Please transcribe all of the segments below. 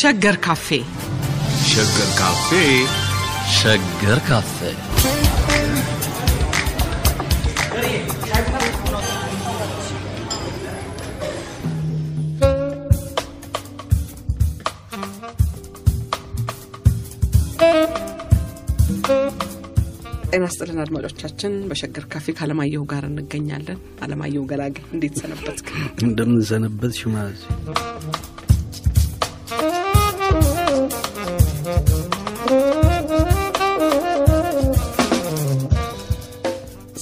ሸገር ካፌ ሸገር ካፌ ሸገር ካፌ ጤና ስጥልን አድማጮቻችን። በሸገር ካፌ ከአለማየሁ ጋር እንገኛለን። አለማየሁ ገላገኝ እንዴት ሰነበትክ? እንደምንሰነበት ሽማዝ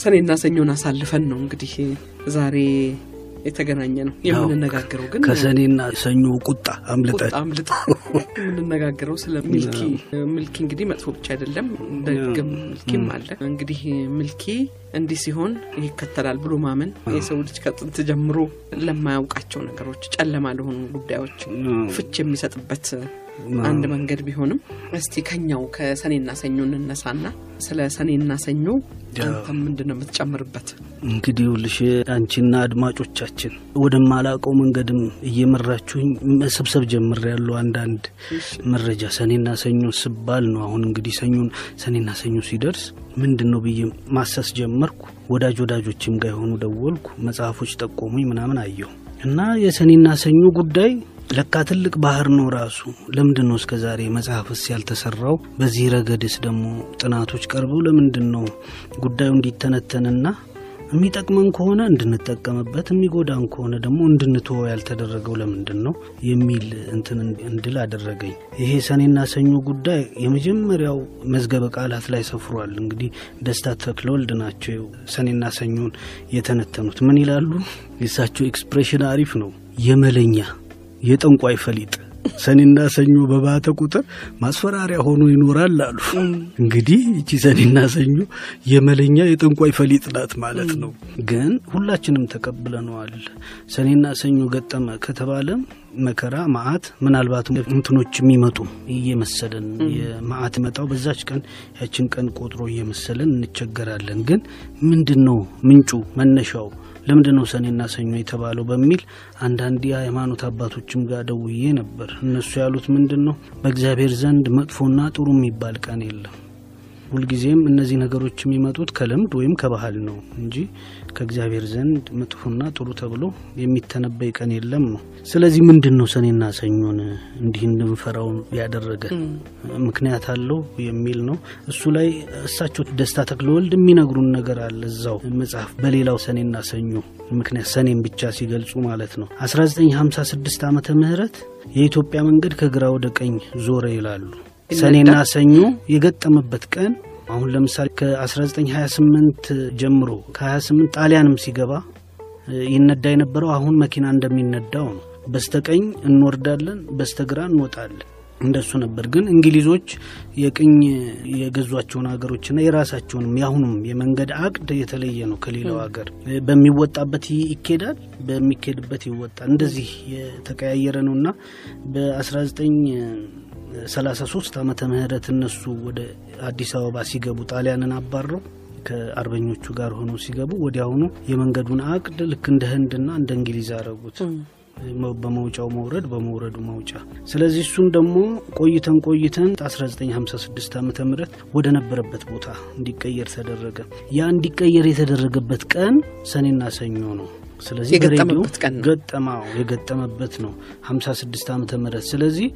ሰኔና ሰኞን አሳልፈን ነው እንግዲህ ዛሬ የተገናኘ ነው የምንነጋገረው ግን ከሰኔና ሰኞ ቁጣ አምልጥ የምንነጋገረው ስለ ሚልኪ። ሚልኪ እንግዲህ መጥፎ ብቻ አይደለም ደግም ሚልኪም አለ። እንግዲህ ሚልኪ እንዲህ ሲሆን ይከተላል ብሎ ማመን። የሰው ልጅ ከጥንት ጀምሮ ለማያውቃቸው ነገሮች ጨለማ ለሆኑ ጉዳዮች ፍች የሚሰጥበት አንድ መንገድ ቢሆንም እስቲ ከኛው ከሰኔና ሰኞ እንነሳና ስለ ሰኔና ሰኞ አንተም ምንድን ነው የምትጨምርበት? እንግዲህ ውልሽ አንቺና አድማጮቻችን ወደማላቀው መንገድም እየመራችሁኝ መሰብሰብ ጀምር ያለው አንዳንድ መረጃ ሰኔና ሰኞ ስባል ነው። አሁን እንግዲህ ሰኞን ሰኔና ሰኞ ሲደርስ ምንድን ነው ብዬ ማሰስ ጀመርኩ። ወዳጅ ወዳጆችም ጋር የሆኑ ደወልኩ፣ መጽሐፎች ጠቆሙኝ፣ ምናምን አየሁ እና የሰኔና ሰኞ ጉዳይ ለካ ትልቅ ባህር ነው ራሱ። ለምንድን ነው እስከ ዛሬ መጽሐፍስ ያልተሰራው? በዚህ ረገድስ ደግሞ ጥናቶች ቀርበው ለምንድን ነው ጉዳዩ እንዲተነተንና የሚጠቅመን ከሆነ እንድንጠቀምበት የሚጎዳን ከሆነ ደግሞ እንድንትወ ያልተደረገው ለምንድን ነው የሚል እንትን እንድል አደረገኝ። ይሄ ሰኔና ሰኞ ጉዳይ የመጀመሪያው መዝገበ ቃላት ላይ ሰፍሯል። እንግዲህ ደስታ ተክለወልድ ናቸው ሰኔና ሰኞን የተነተኑት። ምን ይላሉ? የእሳቸው expression አሪፍ ነው። የመለኛ የጠንቋይ ፈሊጥ ሰኔና ሰኞ በባተ ቁጥር ማስፈራሪያ ሆኖ ይኖራል አሉ። እንግዲህ ይቺ ሰኔና ሰኞ የመለኛ የጠንቋይ ፈሊጥ ናት ማለት ነው። ግን ሁላችንም ተቀብለነዋል። ሰኔና ሰኞ ገጠመ ከተባለ መከራ መዓት ምናልባት እንትኖች የሚመጡ እየመሰለን የመዓት መጣው በዛች ቀን ያችን ቀን ቆጥሮ እየመሰለን እንቸገራለን። ግን ምንድን ነው ምንጩ መነሻው ለምንድን ነው ሰኔና ሰኞ የተባለው በሚል አንዳንድ የሃይማኖት አባቶችም ጋር ደውዬ ነበር። እነሱ ያሉት ምንድን ነው በእግዚአብሔር ዘንድ መጥፎና ጥሩ የሚባል ቀን የለም። ሁልጊዜም እነዚህ ነገሮች የሚመጡት ከልምድ ወይም ከባህል ነው እንጂ ከእግዚአብሔር ዘንድ መጥፎና ጥሩ ተብሎ የሚተነበይ ቀን የለም ነው። ስለዚህ ምንድን ነው ሰኔና ሰኞን እንዲህ እንድንፈራው ያደረገ ምክንያት አለው የሚል ነው። እሱ ላይ እሳቸው ደስታ ተክለወልድ የሚነግሩን ነገር አለ እዛው መጽሐፍ በሌላው ሰኔና ሰኞ ምክንያት ሰኔን ብቻ ሲገልጹ ማለት ነው 1956 ዓመተ ምህረት የኢትዮጵያ መንገድ ከግራ ወደ ቀኝ ዞረ ይላሉ። ሰኔና ሰኞ የገጠመበት ቀን አሁን ለምሳሌ ከ1928 ጀምሮ ከ28 ጣሊያንም ሲገባ ይነዳ የነበረው አሁን መኪና እንደሚነዳው ነው። በስተቀኝ እንወርዳለን፣ በስተግራ እንወጣለን። እንደሱ ነበር። ግን እንግሊዞች የቅኝ የገዟቸውን ሀገሮችና የራሳቸውንም የአሁኑም የመንገድ አቅድ የተለየ ነው ከሌላው ሀገር። በሚወጣበት ይኬዳል፣ በሚኬድበት ይወጣል። እንደዚህ የተቀያየረ ነው እና በ19 33 ዓመተ ምህረት እነሱ ወደ አዲስ አበባ ሲገቡ ጣሊያንን አባረው ከአርበኞቹ ጋር ሆነው ሲገቡ ወዲያውኑ የመንገዱን አቅድ ልክ እንደ ህንድና እንደ እንግሊዝ አረጉት። በመውጫው መውረድ በመውረዱ መውጫ። ስለዚህ እሱን ደግሞ ቆይተን ቆይተን 1956 ዓ ም ወደ ነበረበት ቦታ እንዲቀየር ተደረገ። ያ እንዲቀየር የተደረገበት ቀን ሰኔና ሰኞ ነው። ስለዚህ የገጠመበት ቀን ነው። ገጠማው የገጠመበት ነው። 56 ዓመተ ምህረት። ስለዚህ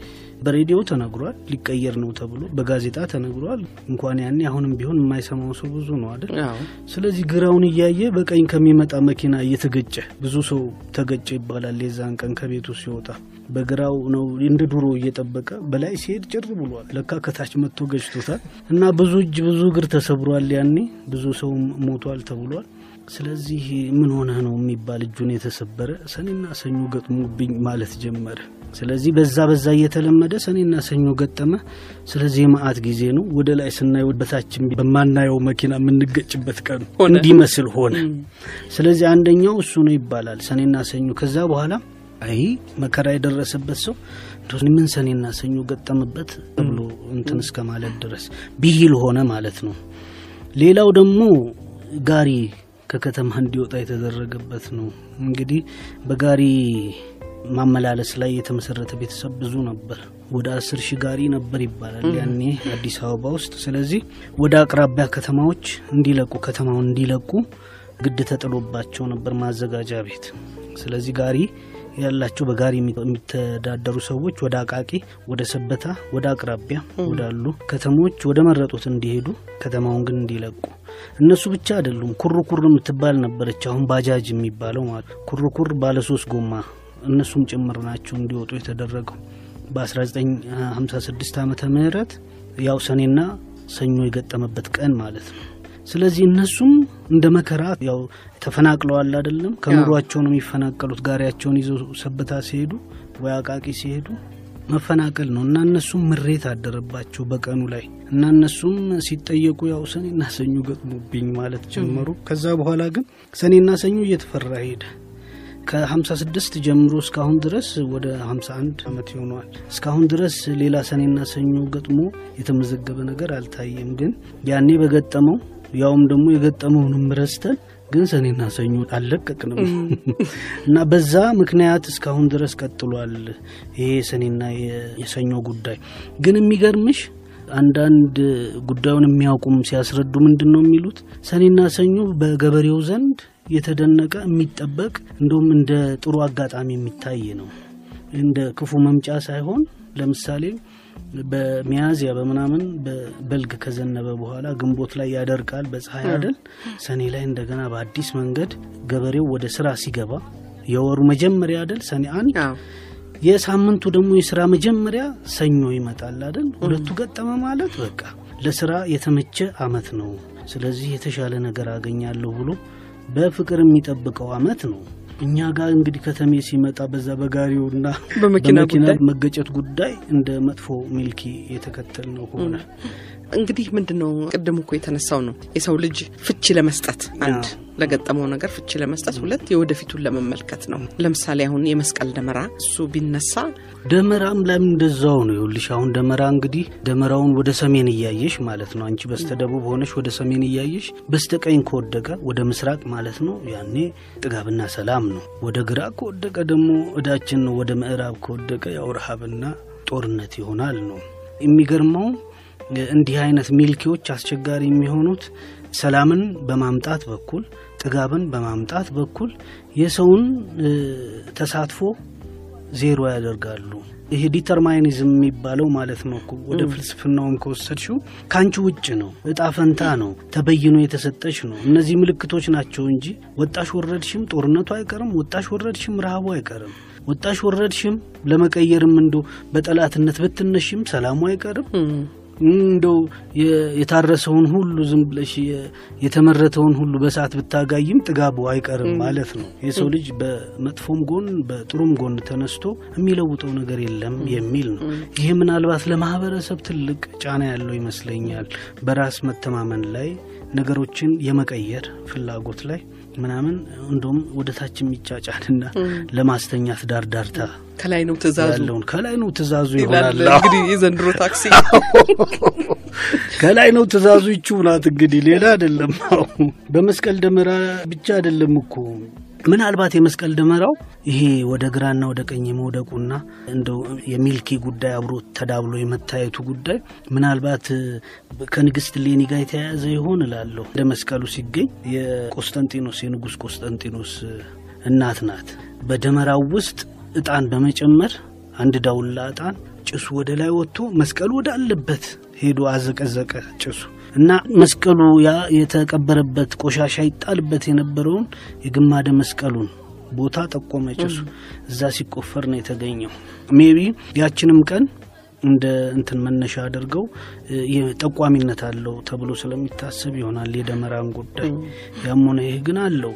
በሬዲዮ ተነግሯል ሊቀየር ነው ተብሎ በጋዜጣ ተነግሯል። እንኳን ያኔ አሁንም ቢሆን የማይሰማው ሰው ብዙ ነው አይደል? ስለዚህ ግራውን እያየ በቀኝ ከሚመጣ መኪና እየተገጨ ብዙ ሰው ተገጨ ይባላል የዛን ቀን ከቤቱ ሲወጣ። በግራው ነው እንደ ድሮ እየጠበቀ በላይ ሲሄድ ጭር ብሏል። ለካ ከታች መጥቶ ገጭቶታል። እና ብዙ እጅ ብዙ እግር ተሰብሯል ያኔ። ብዙ ሰው ሞቷል ተብሏል ስለዚህ ምን ሆነህ ነው የሚባል እጁን የተሰበረ ሰኔና ሰኞ ገጥሞብኝ ማለት ጀመረ። ስለዚህ በዛ በዛ እየተለመደ ሰኔና ሰኞ ገጠመ። ስለዚህ የመዓት ጊዜ ነው። ወደ ላይ ስናየው በታችን በማናየው መኪና የምንገጭበት ቀን እንዲመስል ሆነ። ስለዚህ አንደኛው እሱ ነው ይባላል ሰኔና ሰኞ። ከዛ በኋላ አይ መከራ የደረሰበት ሰው ምን ሰኔና ሰኞ ገጠመበት ተብሎ እንትን እስከ ማለት ድረስ ብሂል ሆነ ማለት ነው። ሌላው ደግሞ ጋሪ ከከተማ እንዲወጣ የተደረገበት ነው። እንግዲህ በጋሪ ማመላለስ ላይ የተመሰረተ ቤተሰብ ብዙ ነበር። ወደ አስር ሺህ ጋሪ ነበር ይባላል ያኔ አዲስ አበባ ውስጥ። ስለዚህ ወደ አቅራቢያ ከተማዎች እንዲለቁ ከተማውን እንዲለቁ ግድ ተጥሎባቸው ነበር ማዘጋጃ ቤት። ስለዚህ ጋሪ ያላቸው በጋሪ የሚተዳደሩ ሰዎች ወደ አቃቂ፣ ወደ ሰበታ፣ ወደ አቅራቢያ ወዳሉ ከተሞች ወደ መረጡት እንዲሄዱ ከተማውን ግን እንዲለቁ እነሱ ብቻ አይደሉም። ኩርኩር የምትባል ነበረች፣ አሁን ባጃጅ የሚባለው ማለት ኩርኩር ባለሶስት ጎማ እነሱም ጭምር ናቸው እንዲወጡ የተደረገው በ1956 ዓመተ ምህረት ያው ሰኔና ሰኞ የገጠመበት ቀን ማለት ነው። ስለዚህ እነሱም እንደ መከራ ያው ተፈናቅለዋል አይደለም። ከኑሯቸው ነው የሚፈናቀሉት። ጋሪያቸውን ይዘው ሰበታ ሲሄዱ ወይ አቃቂ ሲሄዱ መፈናቀል ነው እና እነሱም ምሬት አደረባቸው በቀኑ ላይ እና እነሱም ሲጠየቁ ያው ሰኔና ሰኞ ገጥሞብኝ ማለት ጀመሩ። ከዛ በኋላ ግን ሰኔና ሰኞ እየተፈራ ሄደ። ከ56 ጀምሮ እስካሁን ድረስ ወደ 51 ዓመት ይሆነዋል። እስካሁን ድረስ ሌላ ሰኔና ሰኞ ገጥሞ የተመዘገበ ነገር አልታየም። ግን ያኔ በገጠመው ያውም ደግሞ የገጠመውንም ረስተን ግን ሰኔና ሰኞ አልለቀቅንም እና በዛ ምክንያት እስካሁን ድረስ ቀጥሏል ይሄ የሰኔና የሰኞ ጉዳይ። ግን የሚገርምሽ አንዳንድ ጉዳዩን የሚያውቁም ሲያስረዱ ምንድን ነው የሚሉት ሰኔና ሰኞ በገበሬው ዘንድ የተደነቀ የሚጠበቅ እንደውም እንደ ጥሩ አጋጣሚ የሚታይ ነው። እንደ ክፉ መምጫ ሳይሆን ለምሳሌ በሚያዝያ በምናምን በበልግ ከዘነበ በኋላ ግንቦት ላይ ያደርቃል በፀሐይ አደል። ሰኔ ላይ እንደገና በአዲስ መንገድ ገበሬው ወደ ስራ ሲገባ የወሩ መጀመሪያ አደል ሰኔ አንድ የሳምንቱ ደግሞ የስራ መጀመሪያ ሰኞ ይመጣል አደል። ሁለቱ ገጠመ ማለት በቃ ለስራ የተመቸ አመት ነው። ስለዚህ የተሻለ ነገር አገኛለሁ ብሎ በፍቅር የሚጠብቀው አመት ነው። እኛ ጋር እንግዲህ ከተሜ ሲመጣ በዛ በጋሪውና በመኪና ጉዳይ? መገጨት ጉዳይ እንደ መጥፎ ሚልኪ የተከተል ነው ሆነ። እንግዲህ ምንድን ነው ቅድም እኮ የተነሳው ነው። የሰው ልጅ ፍቺ ለመስጠት አንድ ለገጠመው ነገር ፍቺ ለመስጠት፣ ሁለት የወደፊቱን ለመመልከት ነው። ለምሳሌ አሁን የመስቀል ደመራ እሱ ቢነሳ ደመራም ላይም እንደዛው ነው። ይኸውልሽ አሁን ደመራ እንግዲህ ደመራውን ወደ ሰሜን እያየሽ ማለት ነው። አንቺ በስተደቡብ ሆነሽ ወደ ሰሜን እያየሽ በስተቀኝ ከወደቀ ወደ ምስራቅ ማለት ነው። ያኔ ጥጋብና ሰላም ነው። ወደ ግራ ከወደቀ ደግሞ እዳችን ነው። ወደ ምዕራብ ከወደቀ ያው ረሃብና ጦርነት ይሆናል ነው። የሚገርመው እንዲህ አይነት ሚልኪዎች አስቸጋሪ የሚሆኑት ሰላምን በማምጣት በኩል ጥጋብን በማምጣት በኩል የሰውን ተሳትፎ ዜሮ ያደርጋሉ። ይሄ determinism የሚባለው ማለት ነው እኮ ወደ ፍልስፍናውም ከወሰድሽው ከአንቺ ውጭ ነው፣ እጣ ፈንታ ነው፣ ተበይኖ የተሰጠሽ ነው። እነዚህ ምልክቶች ናቸው እንጂ ወጣሽ ወረድሽም ጦርነቱ አይቀርም፣ ወጣሽ ወረድሽም ረሃቡ አይቀርም፣ ወጣሽ ወረድሽም ለመቀየርም እንዶ በጠላትነት ብትነሽም ሰላሙ አይቀርም። እንደው የታረሰውን ሁሉ ዝም ብለሽ የተመረተውን ሁሉ በሰዓት ብታጋይም ጥጋቡ አይቀርም ማለት ነው። የሰው ልጅ በመጥፎም ጎን በጥሩም ጎን ተነስቶ የሚለውጠው ነገር የለም የሚል ነው። ይሄ ምናልባት ለማህበረሰብ ትልቅ ጫና ያለው ይመስለኛል። በራስ መተማመን ላይ ነገሮችን የመቀየር ፍላጎት ላይ ምናምን እንደውም ወደ ታች የሚጫጫንና ለማስተኛት ዳርዳርታ ከላይ ነው ትእዛዙ ያለውን ከላይ ነው ትእዛዙ ይሆናል። እንግዲህ የዘንድሮ ታክሲ ከላይ ነው ትእዛዙ ይችው ናት እንግዲህ ሌላ አይደለም። በመስቀል ደመራ ብቻ አይደለም እኮ ምናልባት የመስቀል ደመራው ይሄ ወደ ግራና ወደ ቀኝ የመውደቁና እንደው የሚልኪ ጉዳይ አብሮ ተዳብሎ የመታየቱ ጉዳይ ምናልባት ከንግስት ሌኒ ጋር የተያያዘ ይሆን እላለሁ። እንደ መስቀሉ ሲገኝ የቆስጠንጢኖስ የንጉሥ ቆስጠንጢኖስ እናት ናት። በደመራው ውስጥ እጣን በመጨመር አንድ ዳውላ እጣን ጭሱ ወደ ላይ ወጥቶ መስቀሉ ወዳለበት ሄዶ አዘቀዘቀ ጭሱ እና መስቀሉ ያ የተቀበረበት ቆሻሻ ይጣልበት የነበረውን የግማደ መስቀሉን ቦታ ጠቆመ ጭሱ። እዛ ሲቆፈር ነው የተገኘው። maybe ያችንም ቀን እንደ እንትን መነሻ አድርገው ጠቋሚነት አለው ተብሎ ስለሚታሰብ ይሆናል የደመራን ጉዳይ። ያም ሆነ ይህ ግን አለው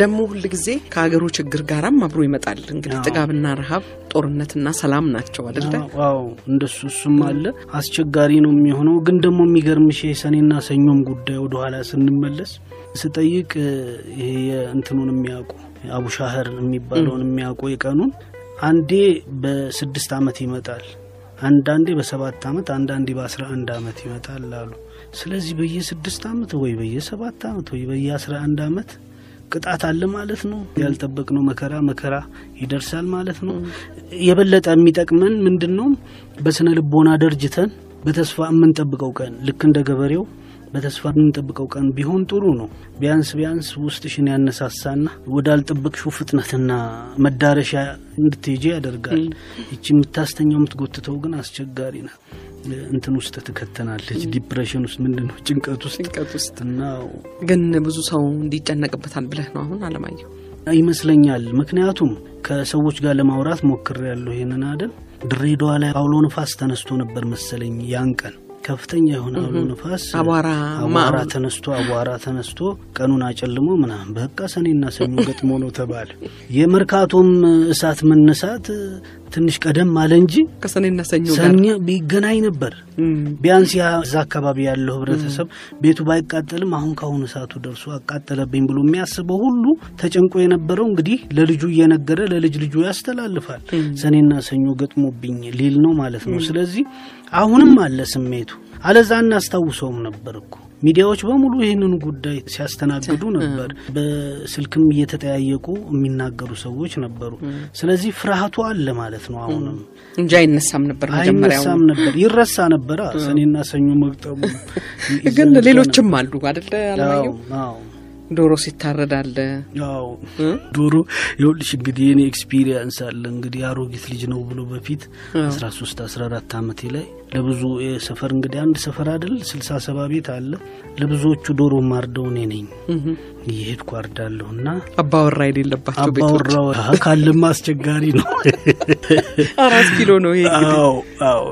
ደግሞ ሁል ጊዜ ከሀገሩ ችግር ጋራም አብሮ ይመጣል። እንግዲህ ጥጋብና ረሃብ፣ ጦርነትና ሰላም ናቸው አደለ? wow እንደሱ እሱም አለ አስቸጋሪ ነው የሚሆነው። ግን ደግሞ የሚገርምሽ የሰኔና ሰኞም ጉዳይ ወደኋላ ስንመለስ ስጠይቅ ይሄ የእንትኑን የሚያውቁ አቡሻህር የሚባለውን የሚያውቁ የቀኑን አንዴ በስድስት ዓመት ይመጣል አንዳንዴ በሰባት ዓመት አንዳንዴ በአስራ አንድ ዓመት ይመጣል አሉ። ስለዚህ በየስድስት ዓመት ወይ በየሰባት ዓመት ወይ በየአስራ አንድ ዓመት ቅጣት አለ ማለት ነው። ያልጠበቅነው መከራ መከራ ይደርሳል ማለት ነው። የበለጠ የሚጠቅመን ምንድን ነው? በስነ ልቦና ደርጅተን በተስፋ የምንጠብቀው ቀን ልክ እንደ ገበሬው በተስፋ የምንጠብቀው ቀን ቢሆን ጥሩ ነው። ቢያንስ ቢያንስ ውስጥሽን ያነሳሳና ወዳልጠበቅሽው ፍጥነትና መዳረሻ እንድትሄጂ ያደርጋል። ይቺ የምታስተኛው የምትጎትተው ግን አስቸጋሪ ናት። እንትን ውስጥ ትከተናለች። ዲፕሬሽን ውስጥ ምንድን ነው ጭንቀት ውስጥ ጭንቀት ውስጥ እና ግን ብዙ ሰው እንዲጨነቅበታል ብለህ ነው አሁን አለማየሁ? ይመስለኛል። ምክንያቱም ከሰዎች ጋር ለማውራት ሞክሬ ያለሁ ይህንን አይደል ድሬዳዋ ላይ አውሎ ንፋስ ተነስቶ ነበር መሰለኝ ያን ቀን ከፍተኛ የሆነ አውሎ ንፋስ አቧራ አቧራ ተነስቶ አቧራ ተነስቶ ቀኑን አጨልሞ ምናምን በቃ ሰኔና ሰኞ ገጥሞ ነው ተባለ። የመርካቶም እሳት መነሳት ትንሽ ቀደም አለ እንጂ ከሰኔና ሰኞ ሰኞ ቢገናኝ ነበር። ቢያንስ እዛ አካባቢ ያለው ህብረተሰብ ቤቱ ባይቃጠልም አሁን ካሁን እሳቱ ደርሶ አቃጠለብኝ ብሎ የሚያስበው ሁሉ ተጨንቆ የነበረው እንግዲህ ለልጁ እየነገረ ለልጅ ልጁ ያስተላልፋል። ሰኔና ሰኞ ገጥሞብኝ ሊል ነው ማለት ነው። ስለዚህ አሁንም አለ ስሜቱ። አለዛ እናስታውሰውም ነበር እኮ ሚዲያዎች በሙሉ ይህንን ጉዳይ ሲያስተናግዱ ነበር። በስልክም እየተጠያየቁ የሚናገሩ ሰዎች ነበሩ። ስለዚህ ፍርሃቱ አለ ማለት ነው። አሁንም እንጂ አይነሳም ነበር አይነሳም ነበር፣ ይረሳ ነበረ ሰኔና ሰኞ መግጠሙ። ግን ሌሎችም አሉ አደለ አለማየሁ? ዶሮ ሲታረድ አለ አዎ። እ? ዶሮ ይኸውልሽ እንግዲህ የኔ experience አለ። እንግዲህ አሮጊት ልጅ ነው ብሎ በፊት አስራ ሶስት አስራ አራት አመቴ ላይ ለብዙ የሰፈር እንግዲህ አንድ ሰፈር አይደል? ስልሳ ሰባ ቤት አለ። ለብዙዎቹ ዶሮ ማርደው እኔ ነኝ። እየሄድኩ አርዳለሁ እና አባወራ የሌለባቸው አሀ፣ ካለማ አስቸጋሪ ነው። አራት ኪሎ ነው ይሄ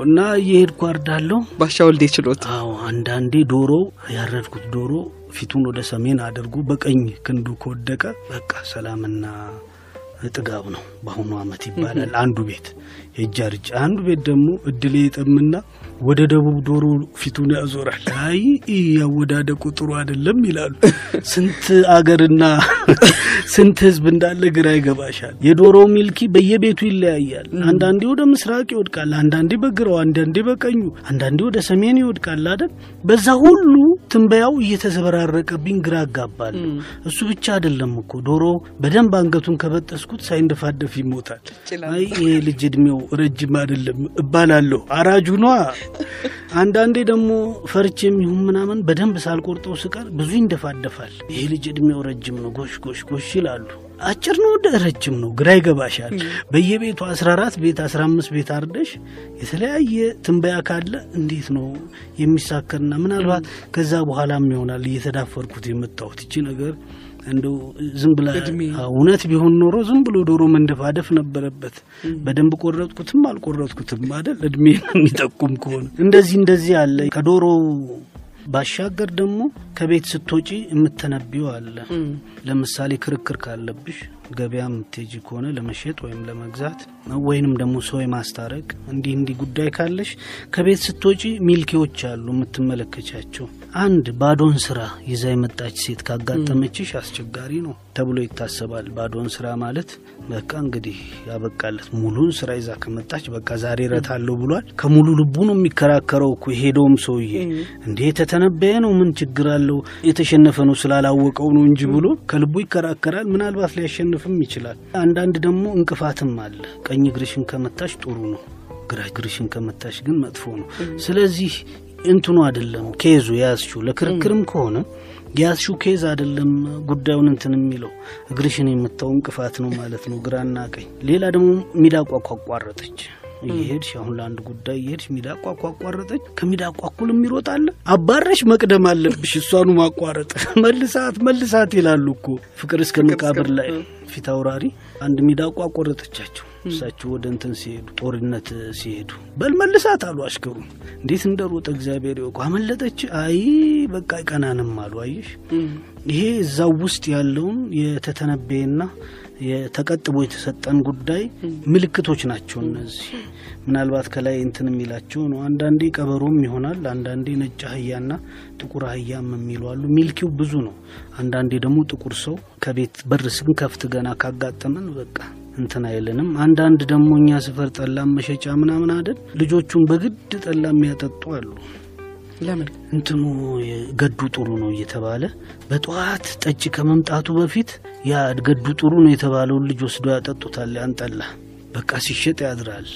እና እየሄድኩ አርዳለሁ። ባሻ ወልዴ ችሎት። አዎ አንዳንዴ ዶሮ ያረድኩት ዶሮ ፊቱን ወደ ሰሜን አድርጎ በቀኝ ክንዱ ከወደቀ በቃ ሰላምና ጥጋብ ነው በአሁኑ አመት ይባላል። አንዱ ቤት አርጭ፣ አንዱ ቤት ደግሞ እድሌ ይጠምና ወደ ደቡብ ዶሮ ፊቱን ያዞራል። አይ ያወዳደቁ ጥሩ አይደለም ይላሉ። ስንት አገርና ስንት ህዝብ እንዳለ ግራ ይገባሻል። የዶሮ ሚልኪ በየቤቱ ይለያያል። አንዳንዴ ወደ ምስራቅ ይወድቃል፣ አንዳንዴ በግራው፣ አንዳንዴ በቀኙ፣ አንዳንዴ ወደ ሰሜን ይወድቃል አይደል? በዛ ሁሉ ትንበያው እየተዘበራረቀብኝ ግራ አጋባል። እሱ ብቻ አይደለም እኮ ዶሮ በደንብ አንገቱን ከበጠስኩት ሳይንደፋደፍ ይሞታል። አይ ይሄ ልጅ እድሜው ረጅም አይደለም እባላለሁ። አራጁ ነዋ። አንዳንዴ ደግሞ ፈርቼም ይሁን ምናምን በደንብ ሳልቆርጠው ስቀር ብዙ ይንደፋደፋል። ይሄ ልጅ እድሜው ረጅም ነው፣ ጎሽ ጎሽ ጎሽ ይላሉ። አጭር ነው ወደ ረጅም ነው፣ ግራ ይገባሻል። በየቤቱ 14 ቤት 15 ቤት አርደሽ የተለያየ ትንበያ ካለ እንዴት ነው የሚሳከርና ምናልባት ከዛ በኋላም ይሆናል እየተዳፈርኩት የመጣሁት ይቺ ነገር እንደው ዝም ብላ እውነት ቢሆን ኖሮ ዝም ብሎ ዶሮ መንደፋደፍ ነበረበት። በደንብ ቆረጥኩትም አልቆረጥኩትም አይደል እድሜ የሚጠቁም ከሆነ እንደዚህ እንደዚህ አለ። ከዶሮ ባሻገር ደግሞ ከቤት ስትወጪ የምተነቢው አለ። ለምሳሌ ክርክር ካለብሽ ገበያ የምትሄጂ ከሆነ ለመሸጥ ወይም ለመግዛት ወይንም ደግሞ ሰው የማስታረቅ እንዲህ እንዲህ ጉዳይ ካለሽ ከቤት ስትወጪ ሚልኪዎች አሉ የምትመለከቻቸው። አንድ ባዶን ስራ ይዛ የመጣች ሴት ካጋጠመችሽ አስቸጋሪ ነው ተብሎ ይታሰባል። ባዶን ስራ ማለት በቃ እንግዲህ ያበቃለት ሙሉን ስራ ይዛ ከመጣች በቃ ዛሬ እረታለሁ ብሏል። ከሙሉ ልቡ ነው የሚከራከረው እኮ የሄደውም ሰውዬ እንዴ የተተነበየ ነው ምን ችግር አለው የተሸነፈ ነው ስላላወቀው ነው እንጂ ብሎ ከልቡ ይከራከራል። ምናልባት ሊያሸንፍም ይችላል። አንዳንድ ደግሞ እንቅፋትም አለ። ቀኝ እግርሽን ከመታሽ ጥሩ ነው፣ ግራ እግርሽን ከመታሽ ግን መጥፎ ነው። ስለዚህ እንትኑ አይደለም case ኡ የያዝሽው ለክርክርም ከሆነ የያዝሽው case አይደለም ጉዳዩን እንትን የሚለው እግርሽን የምታው እንቅፋት ነው ማለት ነው፣ ግራና ቀኝ። ሌላ ደግሞ ሚዳቋ ካቋረጠች እየሄድሽ አሁን ለአንድ ጉዳይ እየሄድሽ ሚዳቋ ቋቋረጠች። ከሚዳቋ እኩል የሚሮጥ አለ። አባረሽ መቅደም አለብሽ፣ እሷኑ ማቋረጥ። መልሳት መልሳት ይላሉ እኮ ፍቅር እስከ መቃብር ላይ ፊት አውራሪ አንድ ሚዳቋ ቆረጠቻቸው። እሳቸው ወደ እንትን ሲሄዱ ጦርነት ሲሄዱ በል መልሳት አሉ አሽከሩ። እንዴት እንደሮጠ እግዚአብሔር ይወቁ። አመለጠች። አይ በቃ አይቀናንም አሉ። አየሽ ይሄ እዛው ውስጥ ያለውን የተተነበየና የተቀጥቦ የተሰጠን ጉዳይ ምልክቶች ናቸው እነዚህ። ምናልባት ከላይ እንትን የሚላቸው ነው። አንዳንዴ ቀበሮም ይሆናል፣ አንዳንዴ ነጭ አህያና ጥቁር አህያም የሚሉ አሉ። ሚልኪው ብዙ ነው። አንዳንዴ ደግሞ ጥቁር ሰው ከቤት በር ስንከፍት ገና ካጋጠመን በቃ እንትን አይልንም። አንዳንድ ደግሞ እኛ ስፈር ጠላም መሸጫ ምናምን አይደል ልጆቹን በግድ ጠላ የሚያጠጡ አሉ። ለምን እንትኑ ገዱ ጥሩ ነው እየተባለ በጠዋት ጠጅ ከመምጣቱ በፊት ያ ገዱ ጥሩ ነው የተባለውን ልጅ ወስዶ ያጠጡታል። ያንጠላ በቃ ሲሸጥ ያድራል።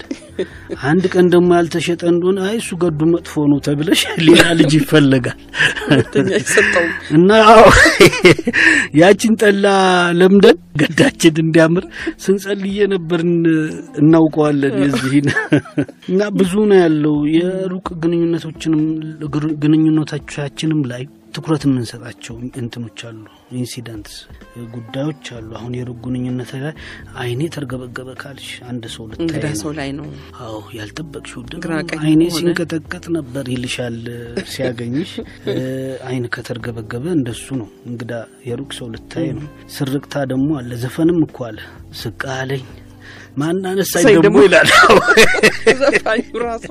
አንድ ቀን ደግሞ ያልተሸጠ እንደሆነ አይ እሱ ገዱ መጥፎ ነው ተብለሽ ሌላ ልጅ ይፈለጋል እና አዎ ያችን ጠላ ለምደን ገዳችን እንዲያምር ስንጸልየ ነበርን እናውቀዋለን። የዚህን እና ብዙ ነው ያለው የሩቅ ግንኙነቶችንም ግንኙነቶቻችንም ላይ ትኩረት የምንሰጣቸው እንትኖች አሉ፣ incidents ጉዳዮች አሉ። አሁን የሩቅ ግንኙነት ላይ አይኔ ተርገበገበ ካልሽ አንድ ሰው ልታይ ሰው ላይ ነው አዎ ያልጠበቅሽው አይኔ ሲንቀጠቀጥ ነበር ይልሻል ሲያገኝሽ። አይን ከተርገበገበ እንደሱ ነው። እንግዳ የሩቅ ሰው ልታይ ነው። ስርቅታ ደግሞ አለ። ዘፈንም እኮ አለ። ስቅ አለኝ ሳይ ደግሞ ይላል። ራሱ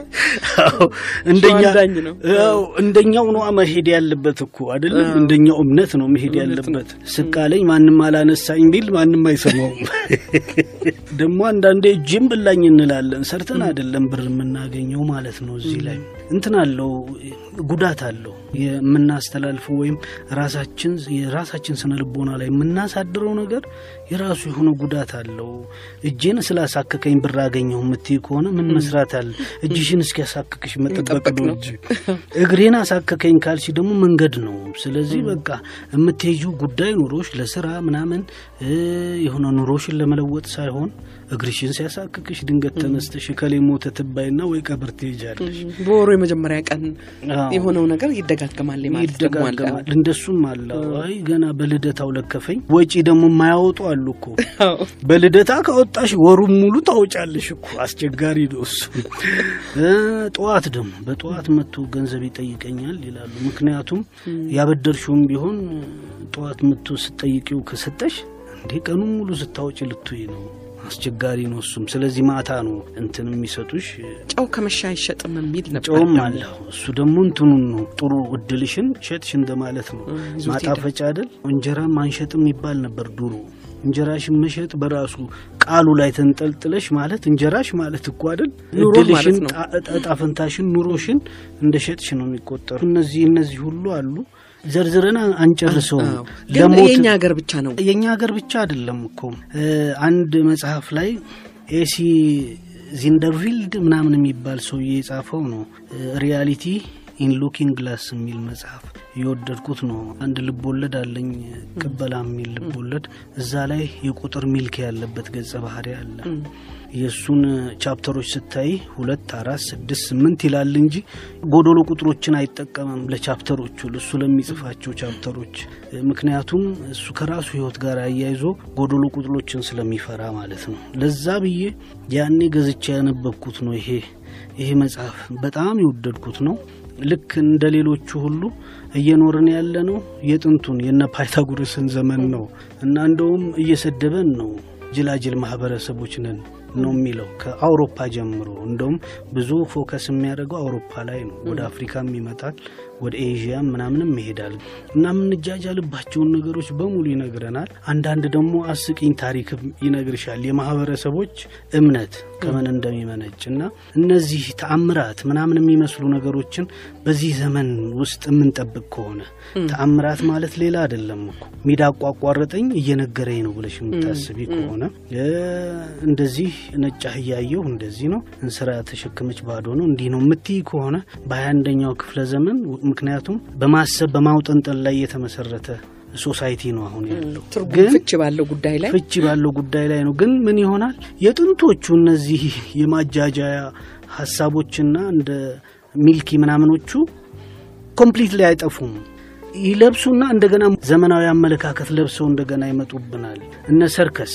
አዎ፣ እንደኛ አዳኝ ነው። አዎ፣ እንደኛው ነው መሄድ ያለበት እኮ አይደለም። እንደኛው እምነት ነው መሄድ ያለበት። ስቃለኝ ማንም አላነሳኝ ቢል ማንም አይሰማውም። ደግሞ አንዳንዴ እጅም ብላኝ እንላለን። ሰርተን አይደለም ብር የምናገኘው ማለት ነው። እዚህ ላይ እንትን አለው ጉዳት አለው። የምናስተላልፈው ወይም ራሳችን የራሳችን ስነ ልቦና ላይ የምናሳድረው ነገር የራሱ የሆነ ጉዳት አለው። እጄን ስላሳከከኝ ብር አገኘሁ የምትይ ከሆነ ምን መስራት አለ? እጅሽን እስኪያሳክክሽ መጠበቅ መጠበቅ ነው እንጂ እግሬን አሳከከኝ ካልሽ ደግሞ መንገድ ነው። ስለዚህ በቃ የምትሄጂው ጉዳይ ኑሮሽ ለስራ ምናምን የሆነ ኑሮሽን ለመለወጥ ሳይሆን እግርሽን ሲያሳክክሽ ድንገት ተነስተሽ ከሌ ሞተ ትባይና ወይ ቀብር ትሄጃለሽ። በወሩ የመጀመሪያ ቀን የሆነው ነገር ይደጋገማል ማለት ይደጋገማል። እንደሱም አለ። አይ ገና በልደታው ለከፈኝ። ወጪ ደግሞ የማያወጡ አሉ እኮ በልደታ ካወጣሽ ወሩን ሙሉ ታወጫለሽ እኮ አስቸጋሪ ነው እሱ። ጠዋት ደግሞ በጠዋት መጥቶ ገንዘብ ይጠይቀኛል ይላሉ። ምክንያቱም ያበደርሽውም ቢሆን ጠዋት መጥቶ ስጠይቂው ከሰጠሽ እንዴ ቀኑን ሙሉ ስታወጪ ልትይ ነው። አስቸጋሪ ነው እሱም። ስለዚህ ማታ ነው እንትን የሚሰጡሽ ጨው ከመሻ አይሸጥም የሚል ነበር። ጨውም አለው እሱ ደግሞ እንትኑን ነው ጥሩ እድልሽን ሸጥሽ እንደማለት ነው። ማጣፈጫ አይደል እንጀራ መሸጥም ይባል ነበር ድሮ። እንጀራሽን መሸጥ በራሱ ቃሉ ላይ ተንጠልጥለሽ ማለት እንጀራሽ ማለት እኮ አይደል እድልሽን፣ እጣ ፈንታሽን፣ ኑሮሽን እንደ ሸጥሽ ነው የሚቆጠሩ። እነዚህ እነዚህ ሁሉ አሉ። ዘርዝረን አንጨርሰውም። የእኛ ሀገር ብቻ ነው። የእኛ ሀገር ብቻ አይደለም እኮ አንድ መጽሐፍ ላይ ኤሲ ዚንደርቪልድ ምናምን የሚባል ሰውዬ የጻፈው ነው reality in looking glass የሚል መጽሐፍ የወደድኩት ነው። አንድ ልብ ወለድ አለኝ ቅበላ የሚል ልብ ወለድ። እዛ ላይ የቁጥር ሚልኪ ያለበት ገጸ ባህሪ አለ። የእሱን chapter ኦች ስታይ ሁለት አራት ስድስት ስምንት ይላል እንጂ ጎዶሎ ቁጥሮችን አይጠቀምም ለ chapter ኦቹ እሱ ለሚጽፋቸው chapter ኦች። ምክንያቱም እሱ ከራሱ ሕይወት ጋር አያይዞ ጎዶሎ ቁጥሮችን ስለሚፈራ ማለት ነው። ለዛ ብዬ ያኔ ገዝቼ ያነበብኩት ነው። ይሄ ይሄ መጽሐፍ በጣም የወደድኩት ነው። ልክ እንደ ሌሎቹ ሁሉ እየኖርን ያለ ነው የጥንቱን የነ ፓይታጎረስን ዘመን ነው እና እንደውም እየሰደበን ነው ጅላጅል ማህበረሰቦች ነን ነው የሚለው ከአውሮፓ ጀምሮ። እንደውም ብዙ focus የሚያደርገው አውሮፓ ላይ ነው። ወደ አፍሪካም ይመጣል፣ ወደ ኤዥያም ምናምንም ይሄዳል እና የምንጃጃልባቸውን ነገሮች በሙሉ ይነግረናል። አንዳንድ ደግሞ አስቂኝ ታሪክም ይነግርሻል። የማህበረሰቦች እምነት ከምን እንደሚመነጭ እና እነዚህ ተአምራት ምናምን የሚመስሉ ነገሮችን በዚህ ዘመን ውስጥ የምንጠብቅ ከሆነ ተአምራት ማለት ሌላ አይደለም እኮ ሚዳቋ አቋረጠኝ እየነገረኝ ነው ብለሽ የምታስቢ ከሆነ እንደዚህ ነጭ አህያ አየሁ እንደዚህ ነው እንስራ ተሸከመች ባዶ ነው እንዲህ ነው የምትይ ከሆነ በሀያ አንደኛው ክፍለ ዘመን ምክንያቱም በማሰብ በማውጠንጠን ላይ የተመሰረተ ሶሳይቲ ነው አሁን ያለው ግን ፍች ባለው ጉዳይ ላይ ፍቺ ባለው ጉዳይ ላይ ነው። ግን ምን ይሆናል የጥንቶቹ እነዚህ የማጃጃያ ሀሳቦችና እንደ ሚልኪ ምናምኖቹ completely አይጠፉም። ይለብሱና እንደገና ዘመናዊ አመለካከት ለብሰው እንደገና ይመጡብናል። እነ ሰርከስ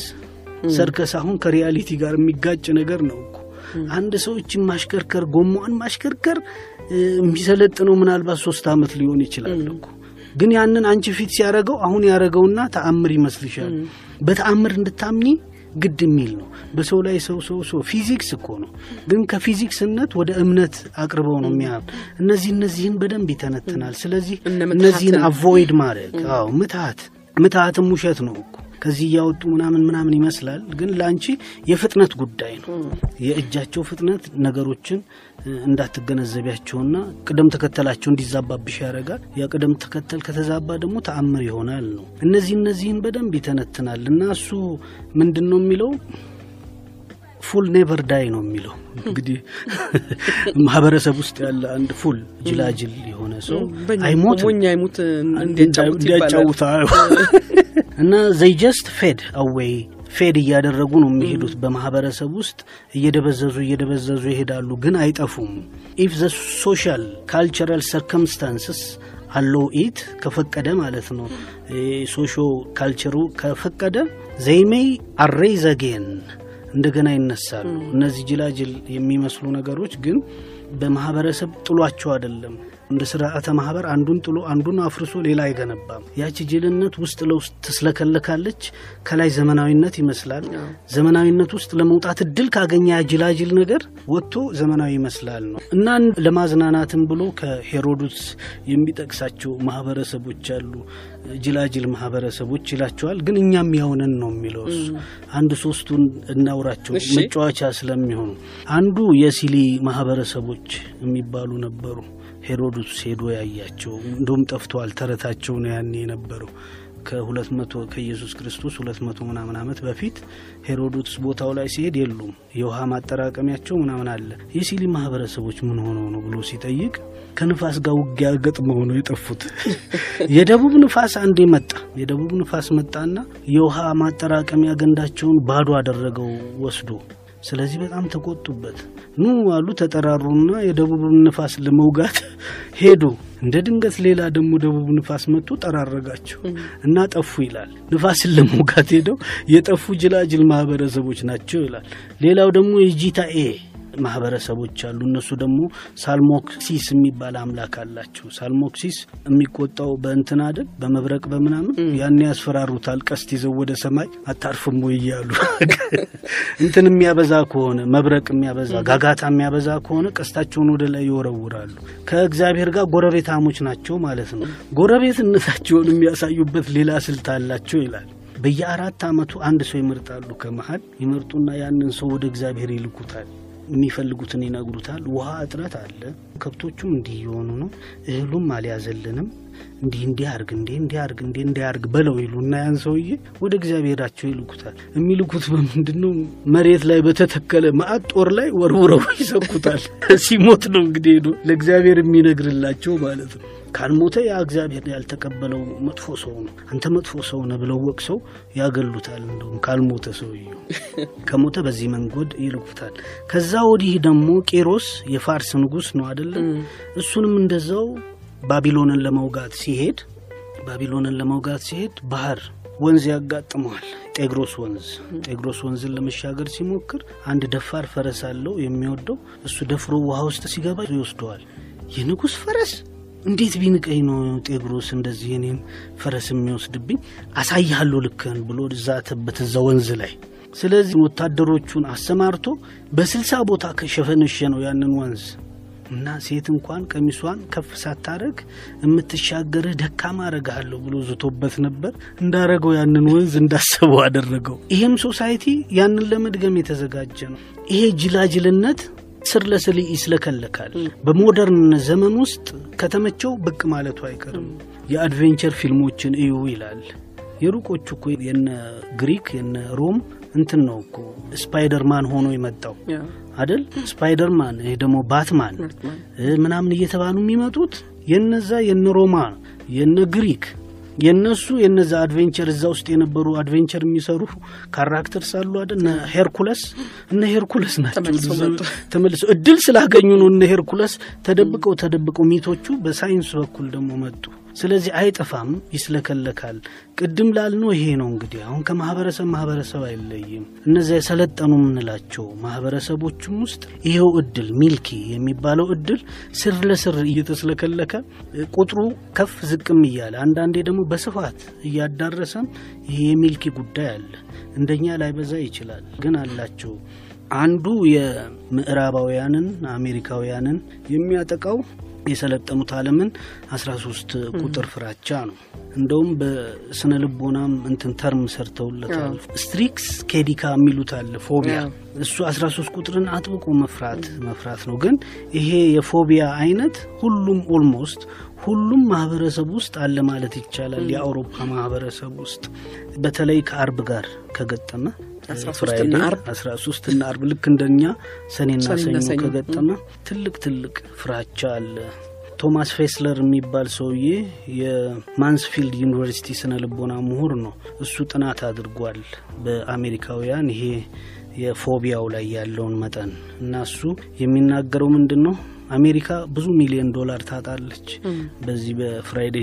ሰርከስ አሁን ከ reality ጋር የሚጋጭ ነገር ነው እኮ አንድ ሰዎችን ማሽከርከር ጎማዋን ማሽከርከር የሚሰለጥነው ምናልባት ሶስት ዓመት ሊሆን ይችላል እኮ ግን ያንን አንቺ ፊት ሲያደርገው አሁን ያደረገውና ተአምር ይመስልሻል። በተአምር እንድታምኒ ግድ የሚል ነው። በሰው ላይ ሰው ሰው ሰው ፊዚክስ እኮ ነው። ግን ከፊዚክስነት ወደ እምነት አቅርበው ነው የሚያ እነዚህ እነዚህን በደንብ ይተነትናል። ስለዚህ እነዚህን avoid ማድረግ አዎ፣ ምትሃት ምትሃትም ውሸት ነው እኮ ከዚህ እያወጡ ምናምን ምናምን ይመስላል፣ ግን ለአንቺ የፍጥነት ጉዳይ ነው። የእጃቸው ፍጥነት ነገሮችን እንዳትገነዘቢያቸውና ቅደም ተከተላቸው እንዲዛባብሽ ያደርጋል። ያ ቅደም ተከተል ከተዛባ ደግሞ ተአምር ይሆናል ነው። እነዚህ እነዚህን በደንብ ይተነትናል እና እሱ ምንድን ነው የሚለው fool never die ነው የሚለው። እንግዲህ ማህበረሰብ ውስጥ ያለ አንድ fool ጅላጅል የሆነ ሰው እንዲያጫውት ይባላል። እንዲያጫውታል እና they just fade away fade እያደረጉ ነው የሚሄዱት። በማህበረሰብ ውስጥ እየደበዘዙ እየደበዘዙ ይሄዳሉ፣ ግን አይጠፉም። if the social cultural circumstances allow it ከፈቀደ ማለት ነው። socio culture ኡ ከፈቀደ they may arise again እንደገና ይነሳሉ። እነዚህ ጅላጅል የሚመስሉ ነገሮች ግን በማህበረሰብ ጥሏቸው አይደለም። እንደ ስርዓተ ማህበር አንዱን ጥሎ አንዱን አፍርሶ ሌላ አይገነባም። ያቺ ጅልነት ውስጥ ለውስጥ ትስለከለካለች። ከላይ ዘመናዊነት ይመስላል። ዘመናዊነት ውስጥ ለመውጣት እድል ካገኘ ያ ጅላጅል ነገር ወጥቶ ዘመናዊ ይመስላል ነው እና ለማዝናናትም ብሎ ከሄሮዶስ የሚጠቅሳቸው ማህበረሰቦች አሉ። ጅላጅል ማህበረሰቦች ይላቸዋል። ግን እኛም ያውነን ነው የሚለው እሱ። አንድ ሶስቱን እናውራቸው መጫወቻ ስለሚሆኑ አንዱ የሲሊ ማህበረሰቦች የሚባሉ ነበሩ። ሄሮዶስ ሄዶ ያያቸው እንደውም ጠፍተዋል። ተረታቸው ነው ያኔ የነበረው ከሁለት መቶ ከኢየሱስ ክርስቶስ ሁለት መቶ ምናምን ዓመት በፊት ሄሮዶስ ቦታው ላይ ሲሄድ የሉም። የውሃ ማጠራቀሚያቸው ምናምን አለ። የሲሊ ማህበረሰቦች ምን ሆነው ነው ብሎ ሲጠይቅ ከንፋስ ጋር ውጊያ ገጥመው ነው የጠፉት። የደቡብ ንፋስ አንዴ መጣ። የደቡብ ንፋስ መጣና የውሃ ማጠራቀሚያ ገንዳቸውን ባዶ አደረገው ወስዶ ስለዚህ በጣም ተቆጡበት። ኑ አሉ ተጠራሩና የደቡብን ንፋስ ለመውጋት ሄዱ። እንደ ድንገት ሌላ ደግሞ ደቡብ ንፋስ መጥቶ ጠራረጋቸው እና ጠፉ ይላል። ንፋስን ለመውጋት ሄደው የጠፉ ጅላጅል ማህበረሰቦች ናቸው ይላል። ሌላው ደግሞ የጂታኤ ማህበረሰቦች አሉ። እነሱ ደግሞ ሳልሞክሲስ የሚባል አምላክ አላቸው። ሳልሞክሲስ የሚቆጣው በእንትን አይደል በመብረቅ በምናምን ያን ያስፈራሩታል። ቀስት ይዘው ወደ ሰማይ አታርፍም ወይ እያሉ እንትን የሚያበዛ ከሆነ መብረቅ የሚያበዛ ጋጋታ የሚያበዛ ከሆነ ቀስታቸውን ወደ ላይ ይወረውራሉ። ከእግዚአብሔር ጋር ጎረቤታሞች ናቸው ማለት ነው። ጎረቤትነታቸውን የሚያሳዩበት ሌላ ስልት አላቸው ይላል። በየአራት ዓመቱ አንድ ሰው ይመርጣሉ። ከመሀል ይመርጡና ያንን ሰው ወደ እግዚአብሔር ይልኩታል። የሚፈልጉትን ይነግሩታል። ውሃ እጥረት አለ፣ ከብቶቹም እንዲህ እየሆኑ ነው፣ እህሉም አልያዘልንም፣ እንዲህ እንዲህ አርግ እንዴ እንዲህ አርግ እንዴ እንዲህ አርግ በለው ይሉና ያን ሰውዬ ወደ እግዚአብሔራቸው ይልኩታል። የሚልኩት በምንድን ነው? መሬት ላይ በተተከለ ማዕት ጦር ላይ ወርውረው ይሰኩታል። ሲሞት ነው እንግዲህ ሄዶ ለእግዚአብሔር የሚነግርላቸው ማለት ነው። ካልሞተ ያ እግዚአብሔር ያልተቀበለው መጥፎ ሰው ነው፣ አንተ መጥፎ ሰው ነህ ብለው ወቅሰው ያገሉታል። እንደውም ካልሞተ ሰውየው ከሞተ በዚህ መንገድ ይልኩታል። ከዛ ወዲህ ደግሞ ቄሮስ የፋርስ ንጉሥ ነው አይደለም? እሱንም እንደዛው ባቢሎንን ለመውጋት ሲሄድ ባቢሎንን ለመውጋት ሲሄድ ባህር ወንዝ ያጋጥመዋል። ጤግሮስ ወንዝ ጤግሮስ ወንዝን ለመሻገር ሲሞክር አንድ ደፋር ፈረስ አለው የሚወደው እሱ ደፍሮ ውሃ ውስጥ ሲገባ ይወስደዋል። የንጉሥ ፈረስ እንዴት ቢንቀኝ ነው ጤግሮስ እንደዚህ እኔን ፈረስ የሚወስድብኝ? አሳይሃለሁ ልክህን ብሎ እዛ ወንዝ ላይ። ስለዚህ ወታደሮቹን አሰማርቶ በስልሳ ቦታ ከሸፈነሸ ነው ያንን ወንዝ እና ሴት እንኳን ቀሚሷን ከፍ ሳታረግ የምትሻገርህ ደካማ አረግሃለሁ ብሎ ዝቶበት ነበር። እንዳረገው ያንን ወንዝ እንዳሰበው አደረገው። ይሄም society ያንን ለመድገም የተዘጋጀ ነው። ይሄ ጅላጅልነት ስር ለስር ይስለከለካል። በ modern ዘመን ውስጥ ከተመቸው ብቅ ማለቱ አይቀርም። የ adventure ፊልሞችን እዩ ይላል። የሩቆቹ እኮ የነ ግሪክ የነ ሮም እንትን ነው እኮ ስፓይደርማን ሆኖ የመጣው አደል? ስፓይደርማን ይሄ ደግሞ ባትማን ምናምን እየተባሉ የሚመጡት የነዛ የነ ሮማ የነ ግሪክ የነሱ የነዛ adventure እዛ ውስጥ የነበሩ adventure የሚሰሩ characters አሉ አይደል? እነ ሄርኩለስ እነ ሄርኩለስ ናቸው። ተመልሰው እድል ስላገኙ ነው እነ ሄርኩለስ ተደብቀው ተደብቀው myth ኦቹ በሳይንስ በኩል ደግሞ መጡ። ስለዚህ አይጠፋም፣ ይስለከለካል። ቅድም ላልነው ይሄ ነው እንግዲህ አሁን ከማህበረሰብ ማህበረሰብ አይለይም። እነዚያ የሰለጠኑ የምንላቸው ማህበረሰቦችም ውስጥ ይሄው እድል ሚልኪ የሚባለው እድል ስር ለስር እየተስለከለከ ቁጥሩ ከፍ ዝቅም እያለ አንዳንዴ ደግሞ በስፋት እያዳረሰም ይሄ የሚልኪ ጉዳይ አለ። እንደኛ ላይበዛ ይችላል፣ ግን አላቸው። አንዱ የምዕራባውያንን አሜሪካውያንን የሚያጠቃው የሰለጠኑት ዓለምን አስራ ሶስት ቁጥር ፍራቻ ነው። እንደውም በስነ ልቦናም እንትን ተርም ሰርተውለታል። ስትሪክስ ኬዲካ የሚሉት አለ ፎቢያ። እሱ አስራ ሶስት ቁጥርን አጥብቆ መፍራት መፍራት ነው። ግን ይሄ የ phobia አይነት ሁሉም almost ሁሉም ማህበረሰብ ውስጥ አለ ማለት ይቻላል። የአውሮፓ ማህበረሰብ ውስጥ በተለይ ከአርብ ጋር ከገጠመ Friday አስራ ሶስት እና አርብ ልክ እንደኛ ሰኔና ሰኞ ከገጠመ ትልቅ ትልቅ ፍራቻ አለ። ቶማስ ፌስለር የሚባል ሰውዬ የማንስፊልድ ዩኒቨርሲቲ ስነ ልቦና ምሁር ነው። እሱ ጥናት አድርጓል በአሜሪካውያን ይሄ የ phobia ው ላይ ያለውን መጠን እና እሱ የሚናገረው ምንድን ነው አሜሪካ ብዙ ሚሊዮን ዶላር ታጣለች በዚህ በ Friday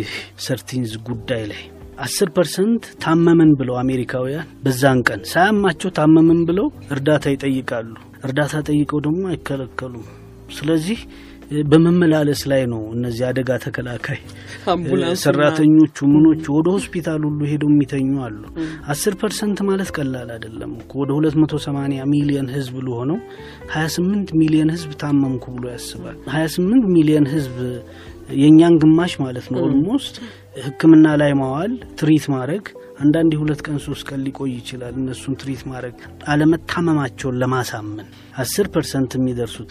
thirteenth ጉዳይ ላይ አስር percent ታመምን ብለው አሜሪካውያን በዛን ቀን ሳያማቸው ታመምን ብለው እርዳታ ይጠይቃሉ። እርዳታ ጠይቀው ደግሞ አይከለከሉም። ስለዚህ በመመላለስ ላይ ነው እነዚህ አደጋ ተከላካይ ሰራተኞቹ ምኖቹ ወደ ሆስፒታል ሁሉ ሄደው የሚተኙ አሉ። አስር percent ማለት ቀላል አይደለም። ወደ ሁለት መቶ ሰማኒያ ሚሊየን ህዝብ ለሆነው ሀያ ስምንት ሚሊየን ህዝብ ታመምኩ ብሎ ያስባል። ሀያ ስምንት ሚሊየን ህዝብ የእኛን ግማሽ ማለት ነው almost ሕክምና ላይ ማዋል treat ማድረግ አንዳንድ ሁለት ቀን ሶስት ቀን ሊቆይ ይችላል። እነሱን treat ማድረግ አለመታመማቸውን ለማሳመን አስር percent የሚደርሱት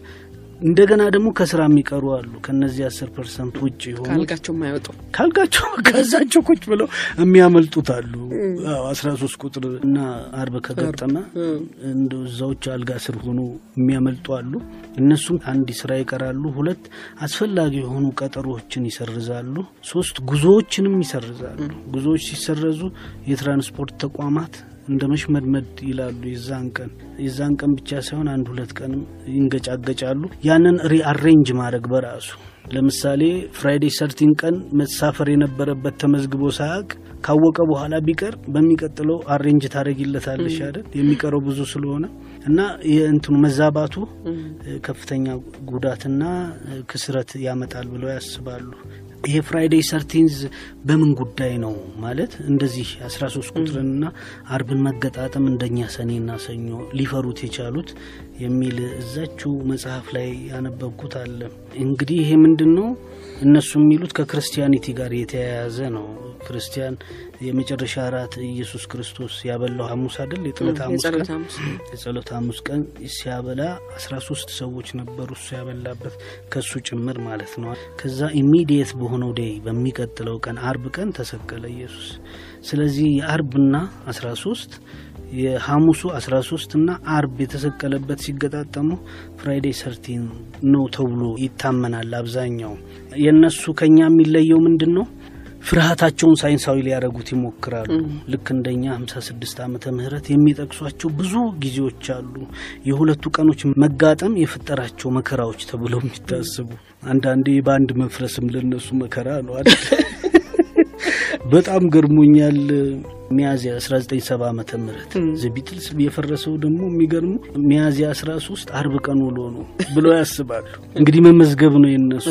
እንደገና ደግሞ ከስራ የሚቀሩ አሉ። ከነዚህ አስር percent ውጭ የሆኑ ካልጋቸው የማይወጡ ካልጋቸው ከዛቸው ቁጭ ብለው የሚያመልጡት አሉ። አስራ ሶስት ቁጥር እና አርብ ከገጠመ እንደ እዛዎች አልጋ ስር ሆኖ የሚያመልጡ አሉ። እነሱም አንድ ስራ ይቀራሉ። ሁለት አስፈላጊ የሆኑ ቀጠሮዎችን ይሰርዛሉ። ሶስት ጉዞዎችንም ይሰርዛሉ። ጉዞዎች ሲሰረዙ የትራንስፖርት ተቋማት እንደ መሽመድመድ ይላሉ። የዛን ቀን የዛን ቀን ብቻ ሳይሆን አንድ ሁለት ቀንም ይንገጫገጫሉ። ያንን rearrange ማድረግ በራሱ ለምሳሌ Friday thirteen ቀን መሳፈር የነበረበት ተመዝግቦ ሳያውቅ ካወቀ በኋላ ቢቀር በሚቀጥለው arrange ታደረጊለታለሽ አይደል? የሚቀረው ብዙ ስለሆነ እና የእንትኑ መዛባቱ ከፍተኛ ጉዳትና ክስረት ያመጣል ብለው ያስባሉ። ይሄ Friday thirteenth በምን ጉዳይ ነው ማለት? እንደዚህ አስራ ሶስት ቁጥርንና አርብን መገጣጠም እንደኛ ሰኔና ሰኞ ሊፈሩት የቻሉት የሚል እዛችው መጽሐፍ ላይ ያነበብኩት አለ። እንግዲህ ይሄ ምንድን ነው እነሱ የሚሉት ከክርስቲያኒቲ ጋር የተያያዘ ነው። ክርስቲያን የመጨረሻ እራት ኢየሱስ ክርስቶስ ያበላው ሐሙስ አይደል? የጸሎት ሐሙስ ቀን የጸሎት ሐሙስ ቀን ሲያበላ አስራ ሶስት ሰዎች ነበሩ እሱ ያበላበት ከሱ ጭምር ማለት ነው። ከዛ ኢሚዲየት በሆነው ዴይ በሚቀጥለው ቀን አርብ ቀን ተሰቀለ ኢየሱስ። ስለዚህ የአርብና አስራ ሶስት የሐሙሱ 13 እና አርብ የተሰቀለበት ሲገጣጠሙ Friday thirteen ነው ተብሎ ይታመናል። አብዛኛው የእነሱ ከኛ የሚለየው ምንድን ነው? ፍርሃታቸውን ሳይንሳዊ ሊያደርጉት ይሞክራሉ። ልክ እንደኛ 56 ዓመተ ምህረት የሚጠቅሷቸው ብዙ ጊዜዎች አሉ። የሁለቱ ቀኖች መጋጠም የፈጠራቸው መከራዎች ተብለው የሚታስቡ አንዳንዴ በአንድ መፍረስም ለነሱ መከራ ነው አይደል? በጣም ገርሞኛል። ሚያዝያ 1970 ዓመተ ምህረት ዘቢትልስ የፈረሰው ደግሞ የሚገርሙ ሚያዝያ 13 አርብ ቀን ውሎ ነው ብለው ያስባሉ። እንግዲህ መመዝገብ ነው የነሱ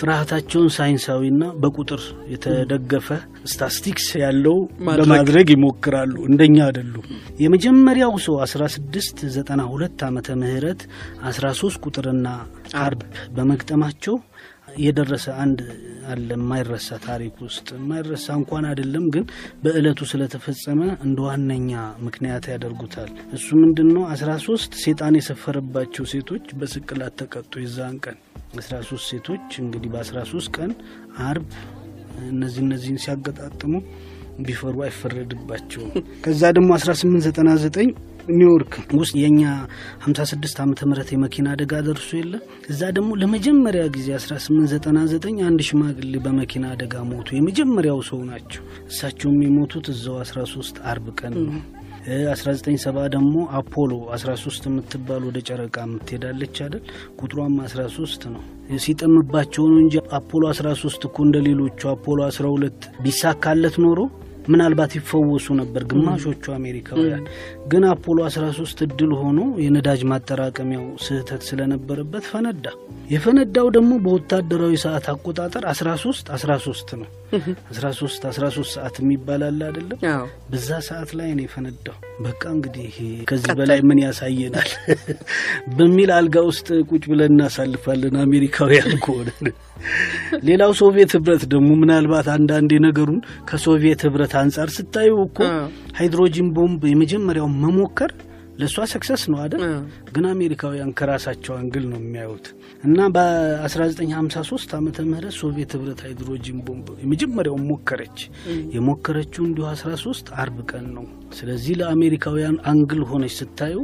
ፍርሃታቸውን ሳይንሳዊና በቁጥር የተደገፈ ስታስቲክስ ያለው ለማድረግ ይሞክራሉ። እንደኛ አይደሉም። የመጀመሪያው ሰው 1692 ዓመተ ምህረት 13 ቁጥርና አርብ በመግጠማቸው የደረሰ አንድ አለ የማይረሳ ታሪክ ውስጥ የማይረሳ እንኳን አይደለም፣ ግን በእለቱ ስለተፈጸመ እንደ ዋነኛ ምክንያት ያደርጉታል። እሱ ምንድን ነው? አስራ ሶስት ሴጣን የሰፈረባቸው ሴቶች በስቅላት ተቀጡ። የዛን ቀን አስራ ሶስት ሴቶች እንግዲህ በአስራ ሶስት ቀን አርብ እነዚህ እነዚህን ሲያገጣጥሙ ቢፈሩ አይፈረድባቸውም። ከዛ ደግሞ 1899 ኒውዮርክ ውስጥ የእኛ 56 ዓመተ ምህረት የመኪና አደጋ ደርሶ የለ እዛ ደግሞ ለመጀመሪያ ጊዜ 1899 አንድ ሽማግሌ በመኪና አደጋ ሞቱ። የመጀመሪያው ሰው ናቸው። እሳቸውም የሞቱት እዛው 13 አርብ ቀን ነው። 1970 ደግሞ አፖሎ 13 የምትባል ወደ ጨረቃ የምትሄዳለች አይደል? ቁጥሯም 13 ነው። ሲጠምባቸው ነው እንጂ አፖሎ 13 እኮ እንደ ሌሎቹ አፖሎ 12 ቢሳካለት ኖሮ ምናልባት ይፈወሱ ነበር ግማሾቹ አሜሪካውያን። ግን አፖሎ 13 እድል ሆኖ የነዳጅ ማጠራቀሚያው ስህተት ስለነበረበት ፈነዳ። የፈነዳው ደግሞ በወታደራዊ ሰዓት አቆጣጠር 13 13 ነው። 13 13 ሰዓት የሚባል አለ አይደለም? በዛ ሰዓት ላይ ነው የፈነዳው። በቃ እንግዲህ ከዚህ በላይ ምን ያሳየናል በሚል አልጋ ውስጥ ቁጭ ብለን እናሳልፋለን አሜሪካውያን ከሆነ ሌላው ሶቪየት ህብረት ደግሞ ምናልባት አንዳንዴ ነገሩን ከሶቪየት ህብረት አንጻር ስታዩ እኮ ሃይድሮጂን ቦምብ የመጀመሪያው መሞከር ለእሷ success ነው አይደል? አዎ። ግን አሜሪካውያን ከራሳቸው angle ነው የሚያዩት እና በ1953 ዓመተ ምህረት ሶቪየት ህብረት ሃይድሮጂን ቦምብ የመጀመሪያውን ሞከረች። የሞከረችው እንዲሁ 13 አርብ ቀን ነው። ስለዚህ ለአሜሪካውያን angle ሆነች ስታዩ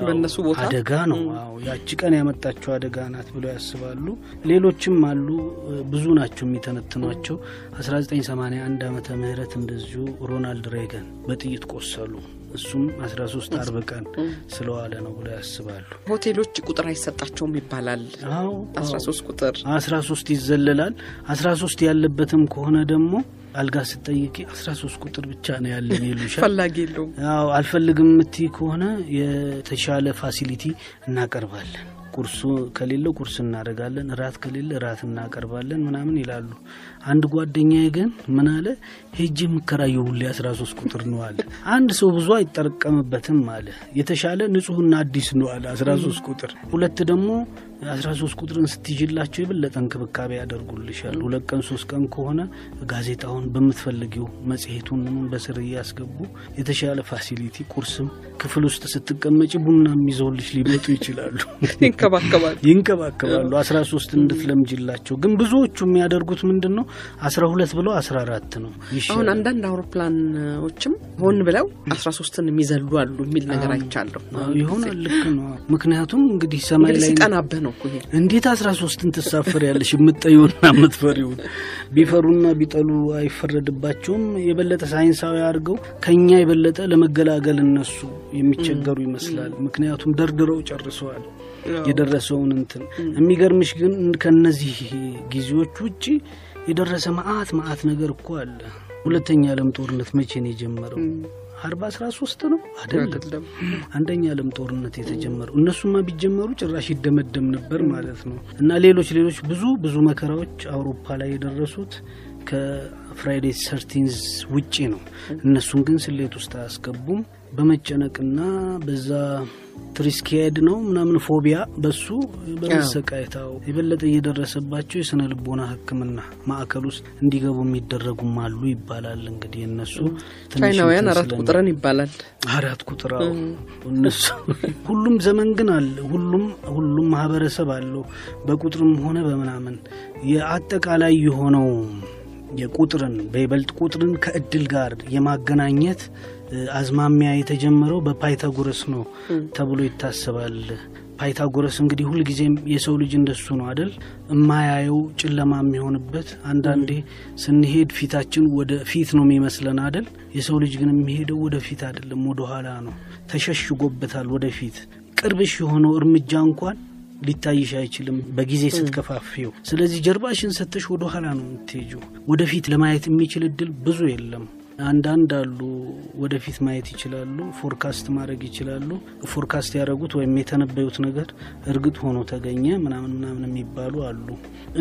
በእነሱ ቦታ? አደጋ ነው። አዎ ያቺ ቀን ያመጣቸው አደጋ ናት ብለው ያስባሉ። ሌሎችም አሉ፣ ብዙ ናቸው የሚተነትኗቸው። 1981 ዓመተ ምህረት እንደዚሁ ሮናልድ ሬገን በጥይት ቆሰሉ። እሱም 13 አርብ ቀን ስለዋለ ነው ብለው ያስባሉ። ሆቴሎች ቁጥር አይሰጣቸውም ይባላል። አዎ አስራ ሶስት ቁጥር አስራ ሶስት ይዘለላል። አስራ ሶስት ያለበትም ከሆነ ደግሞ አልጋ ስጠይቂ አስራ ሶስት ቁጥር ብቻ ነው ያለን ይሉሻል። ፈላጊ የለውም። ያው አልፈልግም የምትይ ከሆነ የተሻለ facility እናቀርባለን። ቁርሱ ከሌለ ቁርስ እናደርጋለን፣ እራት ከሌለ እራት እናቀርባለን ምናምን ይላሉ። አንድ ጓደኛዬ ግን ምን አለ፣ ሄጅ የምከራየው ሁሌ አስራ ሶስት ቁጥር ነው አለ። አንድ ሰው ብዙ አይጠረቀምበትም አለ። የተሻለ ንጹሕና አዲስ ነው አለ አስራ ሶስት ቁጥር። ሁለት ደግሞ አስራ ሶስት ቁጥርን ስትይዥላቸው የበለጠ እንክብካቤ ያደርጉልሻል። ሁለት ቀን ሶስት ቀን ከሆነ ጋዜጣውን በምትፈልጊው መጽሔቱን በስር እያስገቡ የተሻለ facility ቁርስም ክፍል ውስጥ ስትቀመጪ ቡናም ይዘውልሽ ሊመጡ ይችላሉ። ይንከባከባል። ይንከባከባሉ። አስራ ሶስት እንድትለምጅላቸው ግን ብዙዎቹ የሚያደርጉት ምንድን ነው አስራ ሁለት ብለው አስራ አራት ነው አሁን አንዳንድ አውሮፕላኖችም ሆን ብለው አስራ ሶስትን የሚዘሉ አሉ የሚል ነገር አይቻለሁ። ይሆናል። ልክ ነው። ምክንያቱም እንግዲህ ሰማይ ላይ ሲጠናብህ ነው እኮ ይሄ። እንዴት አስራ ሶስትን ትሳፈር ያለሽ የምጠየውና የምትፈሪውን ቢፈሩና ቢጠሉ አይፈረድባቸውም። የበለጠ ሳይንሳዊ አድርገው ከኛ የበለጠ ለመገላገል እነሱ የሚቸገሩ ይመስላል። ምክንያቱም ደርድረው ጨርሰዋል የደረሰውን እንትን። የሚገርምሽ ግን ከነዚህ ጊዜዎች ውጭ የደረሰ መዓት መዓት ነገር እኮ አለ። ሁለተኛ ዓለም ጦርነት መቼ ነው የጀመረው? አርባ አስራ ሶስት ነው አይደለም? አይደለም። አንደኛ ዓለም ጦርነት የተጀመረው እነሱማ ቢጀመሩ ጭራሽ ይደመደም ነበር ማለት ነው። እና ሌሎች ሌሎች ብዙ ብዙ መከራዎች አውሮፓ ላይ የደረሱት ከ Friday thirteenth ውጪ ነው። እነሱን ግን ስሌት ውስጥ አያስገቡም። በመጨነቅና በዛ triskaid ነው ምናምን phobia በሱ በመሰቃየታው የበለጠ እየደረሰባቸው የስነ ልቦና ሕክምና ማዕከል ውስጥ እንዲገቡ የሚደረጉም አሉ ይባላል። እንግዲህ እነሱ ቻይናውያን አራት ቁጥርን ይባላል። አራት ቁጥር እነሱ ሁሉም ዘመን ግን አለ። ሁሉም ሁሉም ማህበረሰብ አለው በቁጥርም ሆነ በምናምን የአጠቃላይ የሆነው የቁጥርን በይበልጥ ቁጥርን ከእድል ጋር የማገናኘት አዝማሚያ የተጀመረው በፓይታጎረስ ነው ተብሎ ይታሰባል። ፓይታጎረስ እንግዲህ ሁልጊዜም የሰው ልጅ እንደሱ ነው አደል? እማያየው ጨለማ የሚሆንበት አንዳንዴ ስንሄድ ፊታችን ወደ ፊት ነው የሚመስለን አደል? የሰው ልጅ ግን የሚሄደው ወደ ፊት አይደለም፣ ወደ ኋላ ነው። ተሸሽጎበታል ወደ ፊት። ቅርብሽ የሆነው እርምጃ እንኳን ሊታይሽ አይችልም በጊዜ ስትከፋፊው። ስለዚህ ጀርባሽን ሰጥተሽ ወደ ኋላ ነው የምትሄጂው። ወደፊት ለማየት የሚችል እድል ብዙ የለም። አንዳንድ አሉ ወደፊት ማየት ይችላሉ፣ forecast ማድረግ ይችላሉ። forecast ያደረጉት ወይም የተነበዩት ነገር እርግጥ ሆኖ ተገኘ ምናምን ምናምን የሚባሉ አሉ።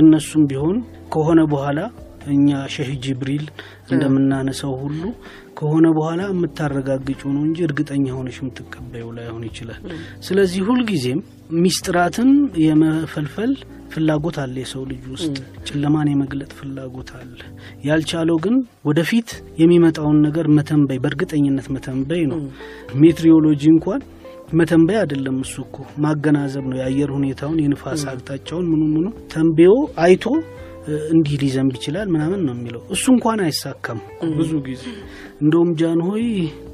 እነሱም ቢሆን ከሆነ በኋላ እኛ ሼህ ጅብሪል እንደምናነሳው ሁሉ ከሆነ በኋላ የምታረጋግጩ ነው እንጂ እርግጠኛ ሆነሽ የምትቀበዩ ላይሆን ይችላል። ስለዚህ ሁልጊዜም ሚስጥራትን የመፈልፈል ፍላጎት አለ የሰው ልጅ ውስጥ ጨለማን የመግለጥ ፍላጎት አለ። ያልቻለው ግን ወደፊት የሚመጣውን ነገር መተንበይ በእርግጠኝነት መተንበይ ነው። ሜትሪዮሎጂ እንኳን መተንበይ አይደለም እሱ እኮ ማገናዘብ ነው። የአየር ሁኔታውን የንፋስ አቅጣጫውን ምኑ ምኑ ተንብዮ አይቶ እንዲህ ሊዘንብ ይችላል ምናምን ነው የሚለው። እሱ እንኳን አይሳካም ብዙ ጊዜ። እንደውም ጃንሆይ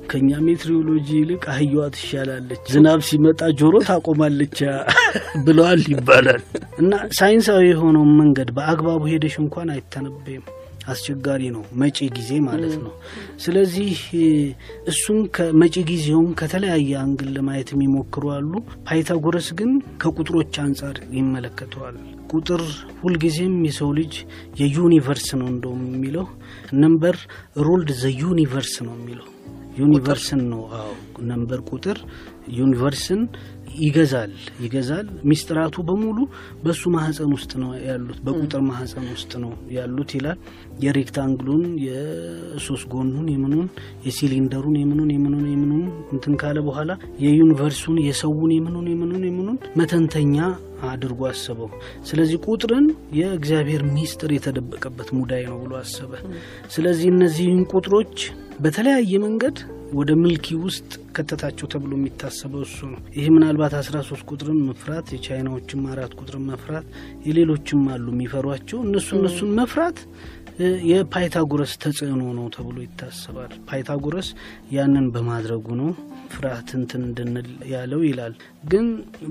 ከኛ ሜትሪዮሎጂ ይልቅ አህያዋ ትሻላለች፣ ዝናብ ሲመጣ ጆሮ ታቆማለች ብለዋል ይባላል። እና ሳይንሳዊ የሆነውን መንገድ በአግባቡ ሄደሽ እንኳን አይተነበይም። አስቸጋሪ ነው መጪ ጊዜ ማለት ነው። ስለዚህ እሱን ከመጪ ጊዜውን ከተለያየ angle ለማየት የሚሞክሩ አሉ። ፓይታጎረስ ግን ከቁጥሮች አንጻር ይመለከተዋል። ቁጥር ሁልጊዜም የሰው ልጅ የ universe ነው እንደውም የሚለው number ruled the universe ነው የሚለው universe ን ነው። አዎ number ቁጥር universe ን ይገዛል ይገዛል። ሚስጥራቱ በሙሉ በሱ ማህፀን ውስጥ ነው ያሉት፣ በቁጥር ማህፀን ውስጥ ነው ያሉት ይላል። የ rectangle ኡን የሶስት ጎኑን የምኑን የሲሊንደሩን የምኑን የምኑን የምኑን እንትን ካለ በኋላ የ universe ኡን የሰውን የምኑን የምኑን የምኑን መተንተኛ አድርጎ አሰበው። ስለዚህ ቁጥርን የእግዚአብሔር ሚስጥር የተደበቀበት ሙዳይ ነው ብሎ አሰበ። ስለዚህ እነዚህን ቁጥሮች በተለያየ መንገድ ወደ ምልኪ ውስጥ ከተታቸው ተብሎ የሚታሰበው እሱ ነው። ይህ ምናልባት አስራ ሶስት ቁጥርን መፍራት የቻይናዎችም አራት ቁጥርን መፍራት የሌሎችም አሉ የሚፈሯቸው እነሱ እነሱን መፍራት የፓይታጎረስ ተጽዕኖ ነው ተብሎ ይታሰባል። ፓይታጎረስ ያንን በማድረጉ ነው ፍርሃት እንትን እንድንል ያለው ይላል። ግን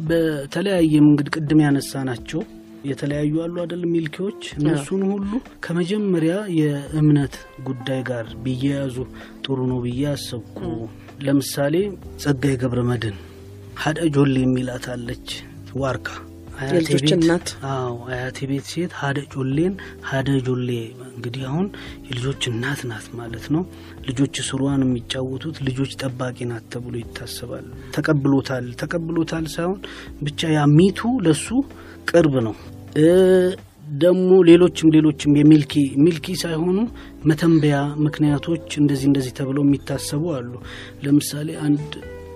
በተለያየ መንገድ ቅድም ያነሳ ናቸው የተለያዩ አሉ አይደል? ሚልኪዎች እነሱን ሁሉ ከመጀመሪያ የእምነት ጉዳይ ጋር ቢያያዙ ጥሩ ነው ብዬ አሰብኩ። ለምሳሌ ጸጋዬ ገብረ መድኅን ሀደ ጆሌ የሚላት አለች ዋርካ። አያቴ ቤት ሴት ሀደ ጆሌን ሀደ ጆሌ። እንግዲህ አሁን የልጆች እናት ናት ማለት ነው። ልጆች ስሯን የሚጫወቱት ልጆች ጠባቂ ናት ተብሎ ይታሰባል። ተቀብሎታል። ተቀብሎታል ሳይሆን ብቻ ያ ሚቱ ለሱ ቅርብ ነው። ደግሞ ሌሎችም ሌሎችም የሚልኪ ሚልኪ ሳይሆኑ መተንበያ ምክንያቶች እንደዚህ እንደዚህ ተብለው የሚታሰቡ አሉ። ለምሳሌ አንድ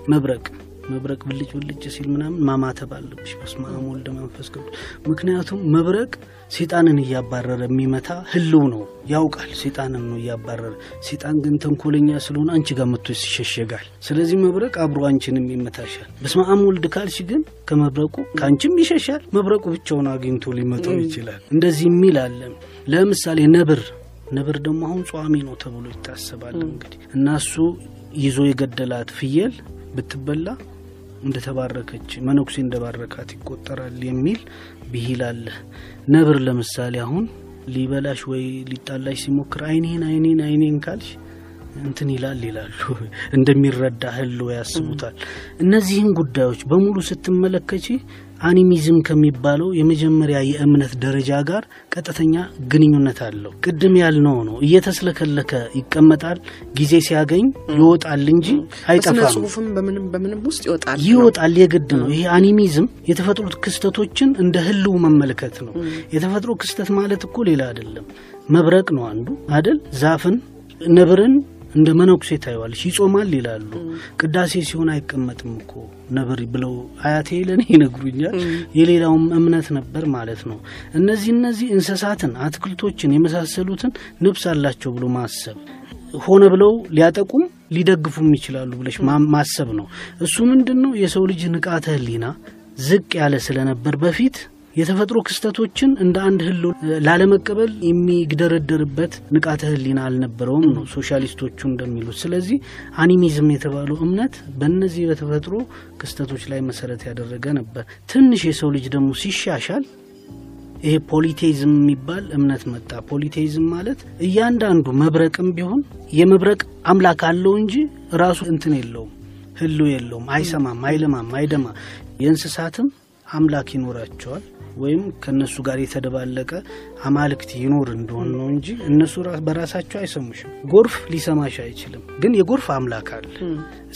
መብረቅ መብረቅ ብልጭ ብልጭ ሲል ምናምን ማማተብ አለብሽ። በስመ አብ ወልደ መንፈስ ቅዱስ። ምክንያቱም መብረቅ ሴጣንን እያባረረ የሚመታ ህልው ነው፣ ያውቃል። ሴጣንን ነው እያባረረ። ሴጣን ግን ተንኮለኛ ስለሆነ አንቺ ጋር መጥቶ ይሸሸጋል። ስለዚህ መብረቅ አብሮ አንቺንም ይመታሻል። በስመ አብ ወልድ ካልሽ ግን ከመብረቁ ከአንቺም ይሸሻል። መብረቁ ብቻውን አግኝቶ ሊመጣው ይችላል። እንደዚህ የሚል አለ። ለምሳሌ ነብር ነብር ደግሞ አሁን ጿሚ ነው ተብሎ ይታሰባል። እንግዲህ እና እሱ ይዞ የገደላት ፍየል ብትበላ እንደተባረከች መነኩሴ እንደባረካት ይቆጠራል የሚል ብሂል አለ። ነብር ለምሳሌ አሁን ሊበላሽ ወይ ሊጣላሽ ሲሞክር አይኔን አይኔን አይኔን ካልሽ እንትን ይላል ይላሉ። እንደሚረዳ ህልው ያስቡታል። እነዚህን ጉዳዮች በሙሉ ስትመለከቺ አኒሚዝም ከሚባለው የመጀመሪያ የእምነት ደረጃ ጋር ቀጥተኛ ግንኙነት አለው። ቅድም ያልነው ነው። እየተስለከለከ ይቀመጣል፣ ጊዜ ሲያገኝ ይወጣል እንጂ አይጠፋም። ጽሁፍም በምንም በምንም ውስጥ ይወጣል ይወጣል የግድ ነው። ይሄ አኒሚዝም የተፈጥሮ ክስተቶችን እንደ ህልው መመልከት ነው። የተፈጥሮ ክስተት ማለት እኮ ሌላ አይደለም። መብረቅ ነው አንዱ አይደል? ዛፍን፣ ነብርን እንደ መነኩሴ ታየዋለች። ይጾማል ይላሉ። ቅዳሴ ሲሆን አይቀመጥም እኮ ነብር ብለው አያቴ ለእኔ ይነግሩኛል። የሌላውም እምነት ነበር ማለት ነው። እነዚህ እነዚህ እንስሳትን፣ አትክልቶችን የመሳሰሉትን ነፍስ አላቸው ብሎ ማሰብ ሆነ ብለው ሊያጠቁም ሊደግፉም ይችላሉ ብለሽ ማሰብ ነው። እሱ ምንድን ነው የሰው ልጅ ንቃተ ህሊና ዝቅ ያለ ስለነበር በፊት የተፈጥሮ ክስተቶችን እንደ አንድ ህሎ ላለመቀበል የሚግደረደርበት ንቃተ ህሊና አልነበረውም ነው ሶሻሊስቶቹ እንደሚሉት። ስለዚህ አኒሚዝም የተባለው እምነት በእነዚህ በተፈጥሮ ክስተቶች ላይ መሰረት ያደረገ ነበር። ትንሽ የሰው ልጅ ደግሞ ሲሻሻል ይሄ ፖሊቴይዝም የሚባል እምነት መጣ። ፖሊቴይዝም ማለት እያንዳንዱ መብረቅም ቢሆን የመብረቅ አምላክ አለው እንጂ ራሱ እንትን የለውም፣ ህሉ የለውም፣ አይሰማም፣ አይለማም፣ አይደማ። የእንስሳትም አምላክ ይኖራቸዋል ወይም ከእነሱ ጋር የተደባለቀ አማልክት ይኖር እንደሆን ነው እንጂ እነሱ በራሳቸው አይሰሙሽም። ጎርፍ ሊሰማሽ አይችልም፣ ግን የጎርፍ አምላክ አለ።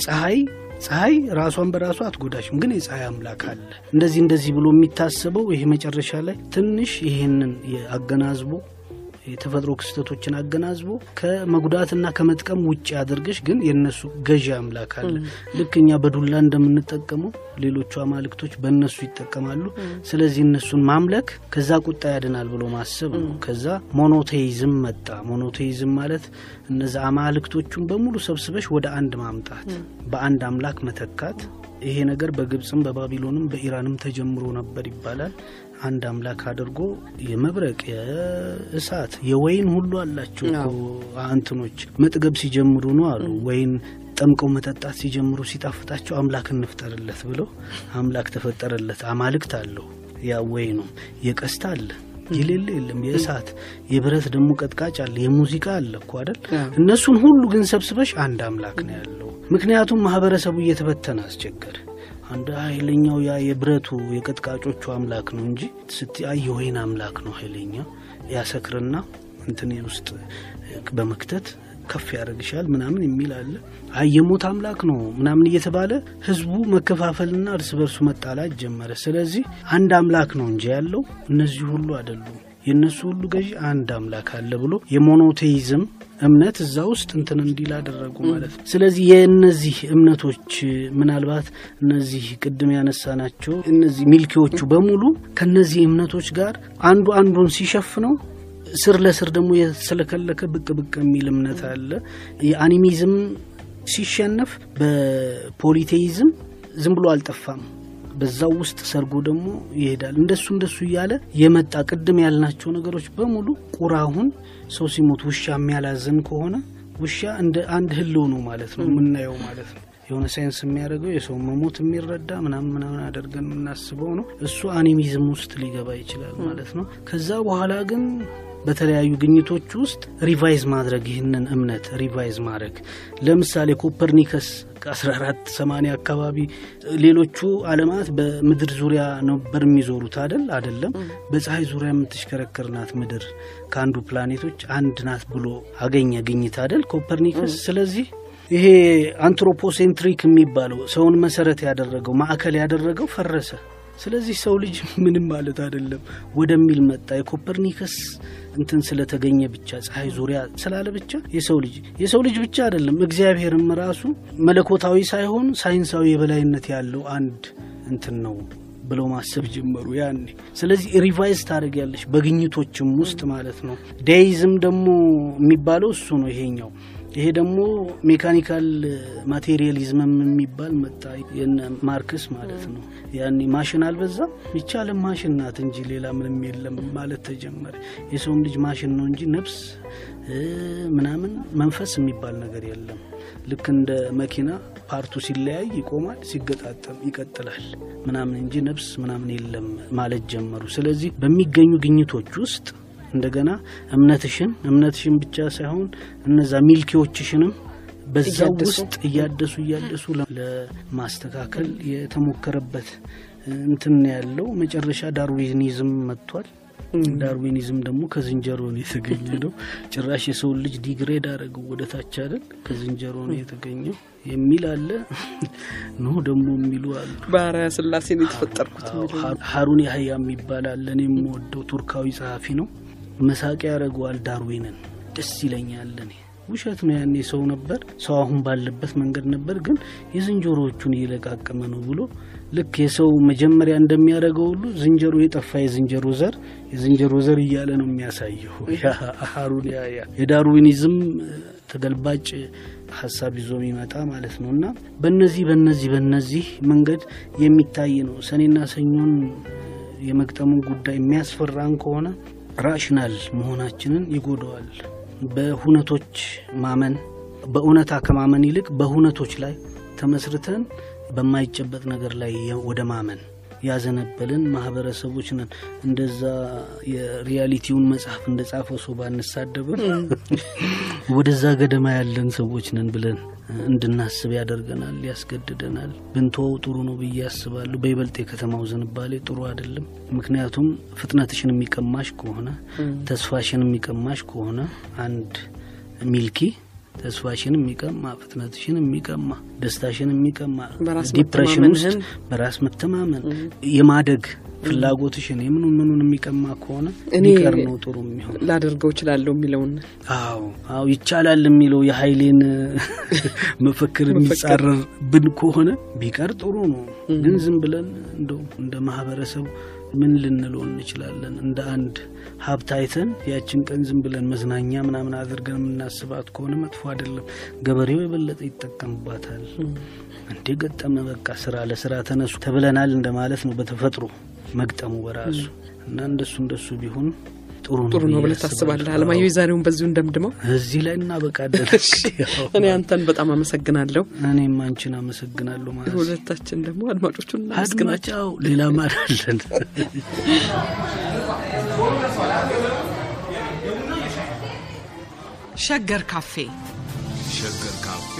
ፀሐይ ፀሐይ ራሷን በራሷ አትጎዳሽም፣ ግን የፀሐይ አምላክ አለ። እንደዚህ እንደዚህ ብሎ የሚታሰበው ይሄ መጨረሻ ላይ ትንሽ ይሄንን አገናዝቦ የተፈጥሮ ክስተቶችን አገናዝቦ ከመጉዳትና ከመጥቀም ውጭ አድርገሽ ግን የእነሱ ገዢ አምላክ አለ። ልክ እኛ በዱላ እንደምንጠቀመው ሌሎቹ አማልክቶች በእነሱ ይጠቀማሉ። ስለዚህ እነሱን ማምለክ ከዛ ቁጣ ያድናል ብሎ ማሰብ ነው። ከዛ ሞኖቴይዝም መጣ። ሞኖቴይዝም ማለት እነዚ አማልክቶቹን በሙሉ ሰብስበሽ ወደ አንድ ማምጣት፣ በአንድ አምላክ መተካት። ይሄ ነገር በግብፅም በባቢሎንም በኢራንም ተጀምሮ ነበር ይባላል። አንድ አምላክ አድርጎ የመብረቅ የእሳት የወይን ሁሉ አላቸው እንትኖች። መጥገብ ሲጀምሩ ነው አሉ። ወይን ጠምቀው መጠጣት ሲጀምሩ ሲጣፍጣቸው አምላክ እንፍጠርለት ብለው አምላክ ተፈጠረለት። አማልክት አለው። ያ ወይኑም የቀስት አለ የሌለ የለም። የእሳት የብረት ደግሞ ቀጥቃጭ አለ። የሙዚቃ አለ እኮ አይደል? እነሱን ሁሉ ግን ሰብስበሽ አንድ አምላክ ነው ያለው። ምክንያቱም ማህበረሰቡ እየተበተነ አስቸገረ። አንድ ኃይለኛው ያ የብረቱ የቀጥቃጮቹ አምላክ ነው እንጂ ስቲ አይ የወይን አምላክ ነው ኃይለኛ። ያሰክርና እንትን ውስጥ በመክተት ከፍ ያደርግሻል ምናምን የሚል አለ። አይ የሞት አምላክ ነው ምናምን እየተባለ ህዝቡ መከፋፈልና እርስ በርሱ መጣላት ጀመረ። ስለዚህ አንድ አምላክ ነው እንጂ ያለው እነዚህ ሁሉ አይደሉም። የእነሱ ሁሉ ገዢ አንድ አምላክ አለ ብሎ የሞኖቴይዝም እምነት እዛ ውስጥ እንትን እንዲል አደረጉ ማለት ነው። ስለዚህ የእነዚህ እምነቶች ምናልባት እነዚህ ቅድም ያነሳናቸው እነዚህ ሚልኪዎቹ በሙሉ ከነዚህ እምነቶች ጋር አንዱ አንዱን ሲሸፍነው ስር ለስር ደግሞ የተሰለከለከ ብቅ ብቅ የሚል እምነት አለ። የአኒሚዝም ሲሸነፍ በፖሊቴይዝም ዝም ብሎ አልጠፋም። በዛው ውስጥ ሰርጎ ደግሞ ይሄዳል። እንደሱ እንደሱ እያለ የመጣ ቅድም ያልናቸው ነገሮች በሙሉ ቁራሁን ሰው ሲሞት ውሻ የሚያላዝን ከሆነ ውሻ እንደ አንድ ህልው ነው ማለት ነው የምናየው ማለት ነው። የሆነ ሳይንስ የሚያደርገው የሰው መሞት የሚረዳ ምናምን ምናምን አደርገን የምናስበው ነው። እሱ animism ውስጥ ሊገባ ይችላል ማለት ነው። ከዛ በኋላ ግን በተለያዩ ግኝቶች ውስጥ revise ማድረግ ይህንን እምነት revise ማድረግ። ለምሳሌ ኮፐርኒከስ ከ1480 አካባቢ ሌሎቹ አለማት በምድር ዙሪያ ነበር የሚዞሩት አደል አደለም በፀሐይ ዙሪያ የምትሽከረከር ናት ምድር። ከአንዱ ፕላኔቶች አንድ ናት ብሎ አገኘ ግኝት አደል ኮፐርኒከስ? ስለዚህ ይሄ anthropocentric የሚባለው ሰውን መሰረት ያደረገው ማዕከል ያደረገው ፈረሰ ስለዚህ ሰው ልጅ ምንም ማለት አይደለም ወደሚል መጣ። የኮፐርኒከስ እንትን ስለተገኘ ብቻ ፀሐይ ዙሪያ ስላለ ብቻ የሰው ልጅ የሰው ልጅ ብቻ አይደለም እግዚአብሔርም ራሱ መለኮታዊ ሳይሆን ሳይንሳዊ የበላይነት ያለው አንድ እንትን ነው ብለው ማሰብ ጀመሩ ያኔ። ስለዚህ revise ታደርጊያለሽ በግኝቶችም ውስጥ ማለት ነው። deism ደግሞ የሚባለው እሱ ነው ይሄኛው ይሄ ደግሞ mechanical materialism ም የሚባል መጣ የነ ማርክስ ማለት ነው። ያኔ ማሽን አልበዛም ይቻለም ማሽን ናት እንጂ ሌላ ምንም የለም ማለት ተጀመረ። የሰውም ልጅ ማሽን ነው እንጂ ነፍስ ምናምን መንፈስ የሚባል ነገር የለም። ልክ እንደ መኪና ፓርቱ ሲለያይ ይቆማል፣ ሲገጣጠም ይቀጥላል ምናምን እንጂ ነፍስ ምናምን የለም ማለት ጀመሩ። ስለዚህ በሚገኙ ግኝቶች ውስጥ እንደገና እምነትሽን እምነትሽን ብቻ ሳይሆን እነዛ ሚልኪዎችሽንም በዛው ውስጥ እያደሱ እያደሱ ለማስተካከል የተሞከረበት እንትን ያለው መጨረሻ Darwinism መጥቷል። Darwinism ደግሞ ከዝንጀሮ ነው የተገኘ ነው። ጭራሽ የሰውን ልጅ degrade አደረገው ወደ ታች አይደል ከዝንጀሮ ነው የተገኘው የሚል አለ። no ደግሞ የሚሉ አሉ። በአርአያ ስላሴ ነው የተፈጠርኩት ሀሩን ያህያ የሚባል አለ። እኔ የምወደው ቱርካዊ ጸሐፊ ነው። መሳቂያ ያደረገዋል ዳርዊንን። ደስ ይለኛል እኔ ውሸት ነው። ያኔ ሰው ነበር፣ ሰው አሁን ባለበት መንገድ ነበር፣ ግን የዝንጀሮዎቹን እየለቃቀመ ነው ብሎ ልክ የሰው መጀመሪያ እንደሚያደርገው ሁሉ ዝንጀሮ የጠፋ የዝንጀሮ ዘር የዝንጀሮ ዘር እያለ ነው የሚያሳየው። ያያ የዳርዊኒዝም ተገልባጭ ሀሳብ ይዞ የሚመጣ ማለት ነው። እና በነዚህ በነዚህ በነዚህ መንገድ የሚታይ ነው። ሰኔና ሰኞን የመግጠሙን ጉዳይ የሚያስፈራን ከሆነ ራሽናል መሆናችንን ይጎደዋል። በሁነቶች ማመን በእውነታ ከማመን ይልቅ በሁነቶች ላይ ተመስርተን በማይጨበጥ ነገር ላይ ወደ ማመን ያዘነበልን ማህበረሰቦች ነን። እንደዛ የሪያሊቲውን መጽሐፍ እንደ ጻፈው ሰው ባንሳደብም ወደዛ ገደማ ያለን ሰዎች ነን ብለን እንድናስብ ያደርገናል፣ ያስገድደናል። ብንተወው ጥሩ ነው ብዬ አስባለሁ። በይበልጥ የከተማው ዝንባሌ ጥሩ አይደለም። ምክንያቱም ፍጥነትሽን የሚቀማሽ ከሆነ ተስፋሽን የሚቀማሽ ከሆነ አንድ ሚልኪ ተስፋሽን የሚቀማ ፍጥነትሽን የሚቀማ ደስታሽን የሚቀማ depression ውስጥ በራስ መተማመን የማደግ ፍላጎትሽን የምኑን ምኑን የሚቀማ ከሆነ ቢቀር ነው ጥሩ የሚሆን። ላደርገው እችላለሁ የሚለውን አዎ አዎ ይቻላል የሚለው የሀይሌን መፈክር የሚጻረር ብን ከሆነ ቢቀር ጥሩ ነው። ግን ዝም ብለን እንደው እንደ ማህበረሰብ ምን ልንለው እንችላለን? እንደ አንድ ሀብት አይተን ያችን ቀን ዝም ብለን መዝናኛ ምናምን አድርገን የምናስባት ከሆነ መጥፎ አይደለም። ገበሬው የበለጠ ይጠቀምባታል። እንዴ ገጠመ በቃ ስራ ለስራ ተነሱ ተብለናል እንደማለት ነው በተፈጥሮ መግጠሙ በራሱ እና እንደሱ እንደሱ ቢሆን ጥሩ ነው ጥሩ ነው ብዬ ብለህ ታስባለህ? አለማየሁ የዛሬውን በዚሁ እንደምድመው። እዚህ ላይ እናበቃለን። እኔ አንተን በጣም አመሰግናለሁ። እኔም አንቺን አመሰግናለሁ ማለት ነው። ሁለታችን ደግሞ አድማጮቹን እናመስግናቸው። ሌላ ካፌ ሸገር ካፌ ሸገር ካፌ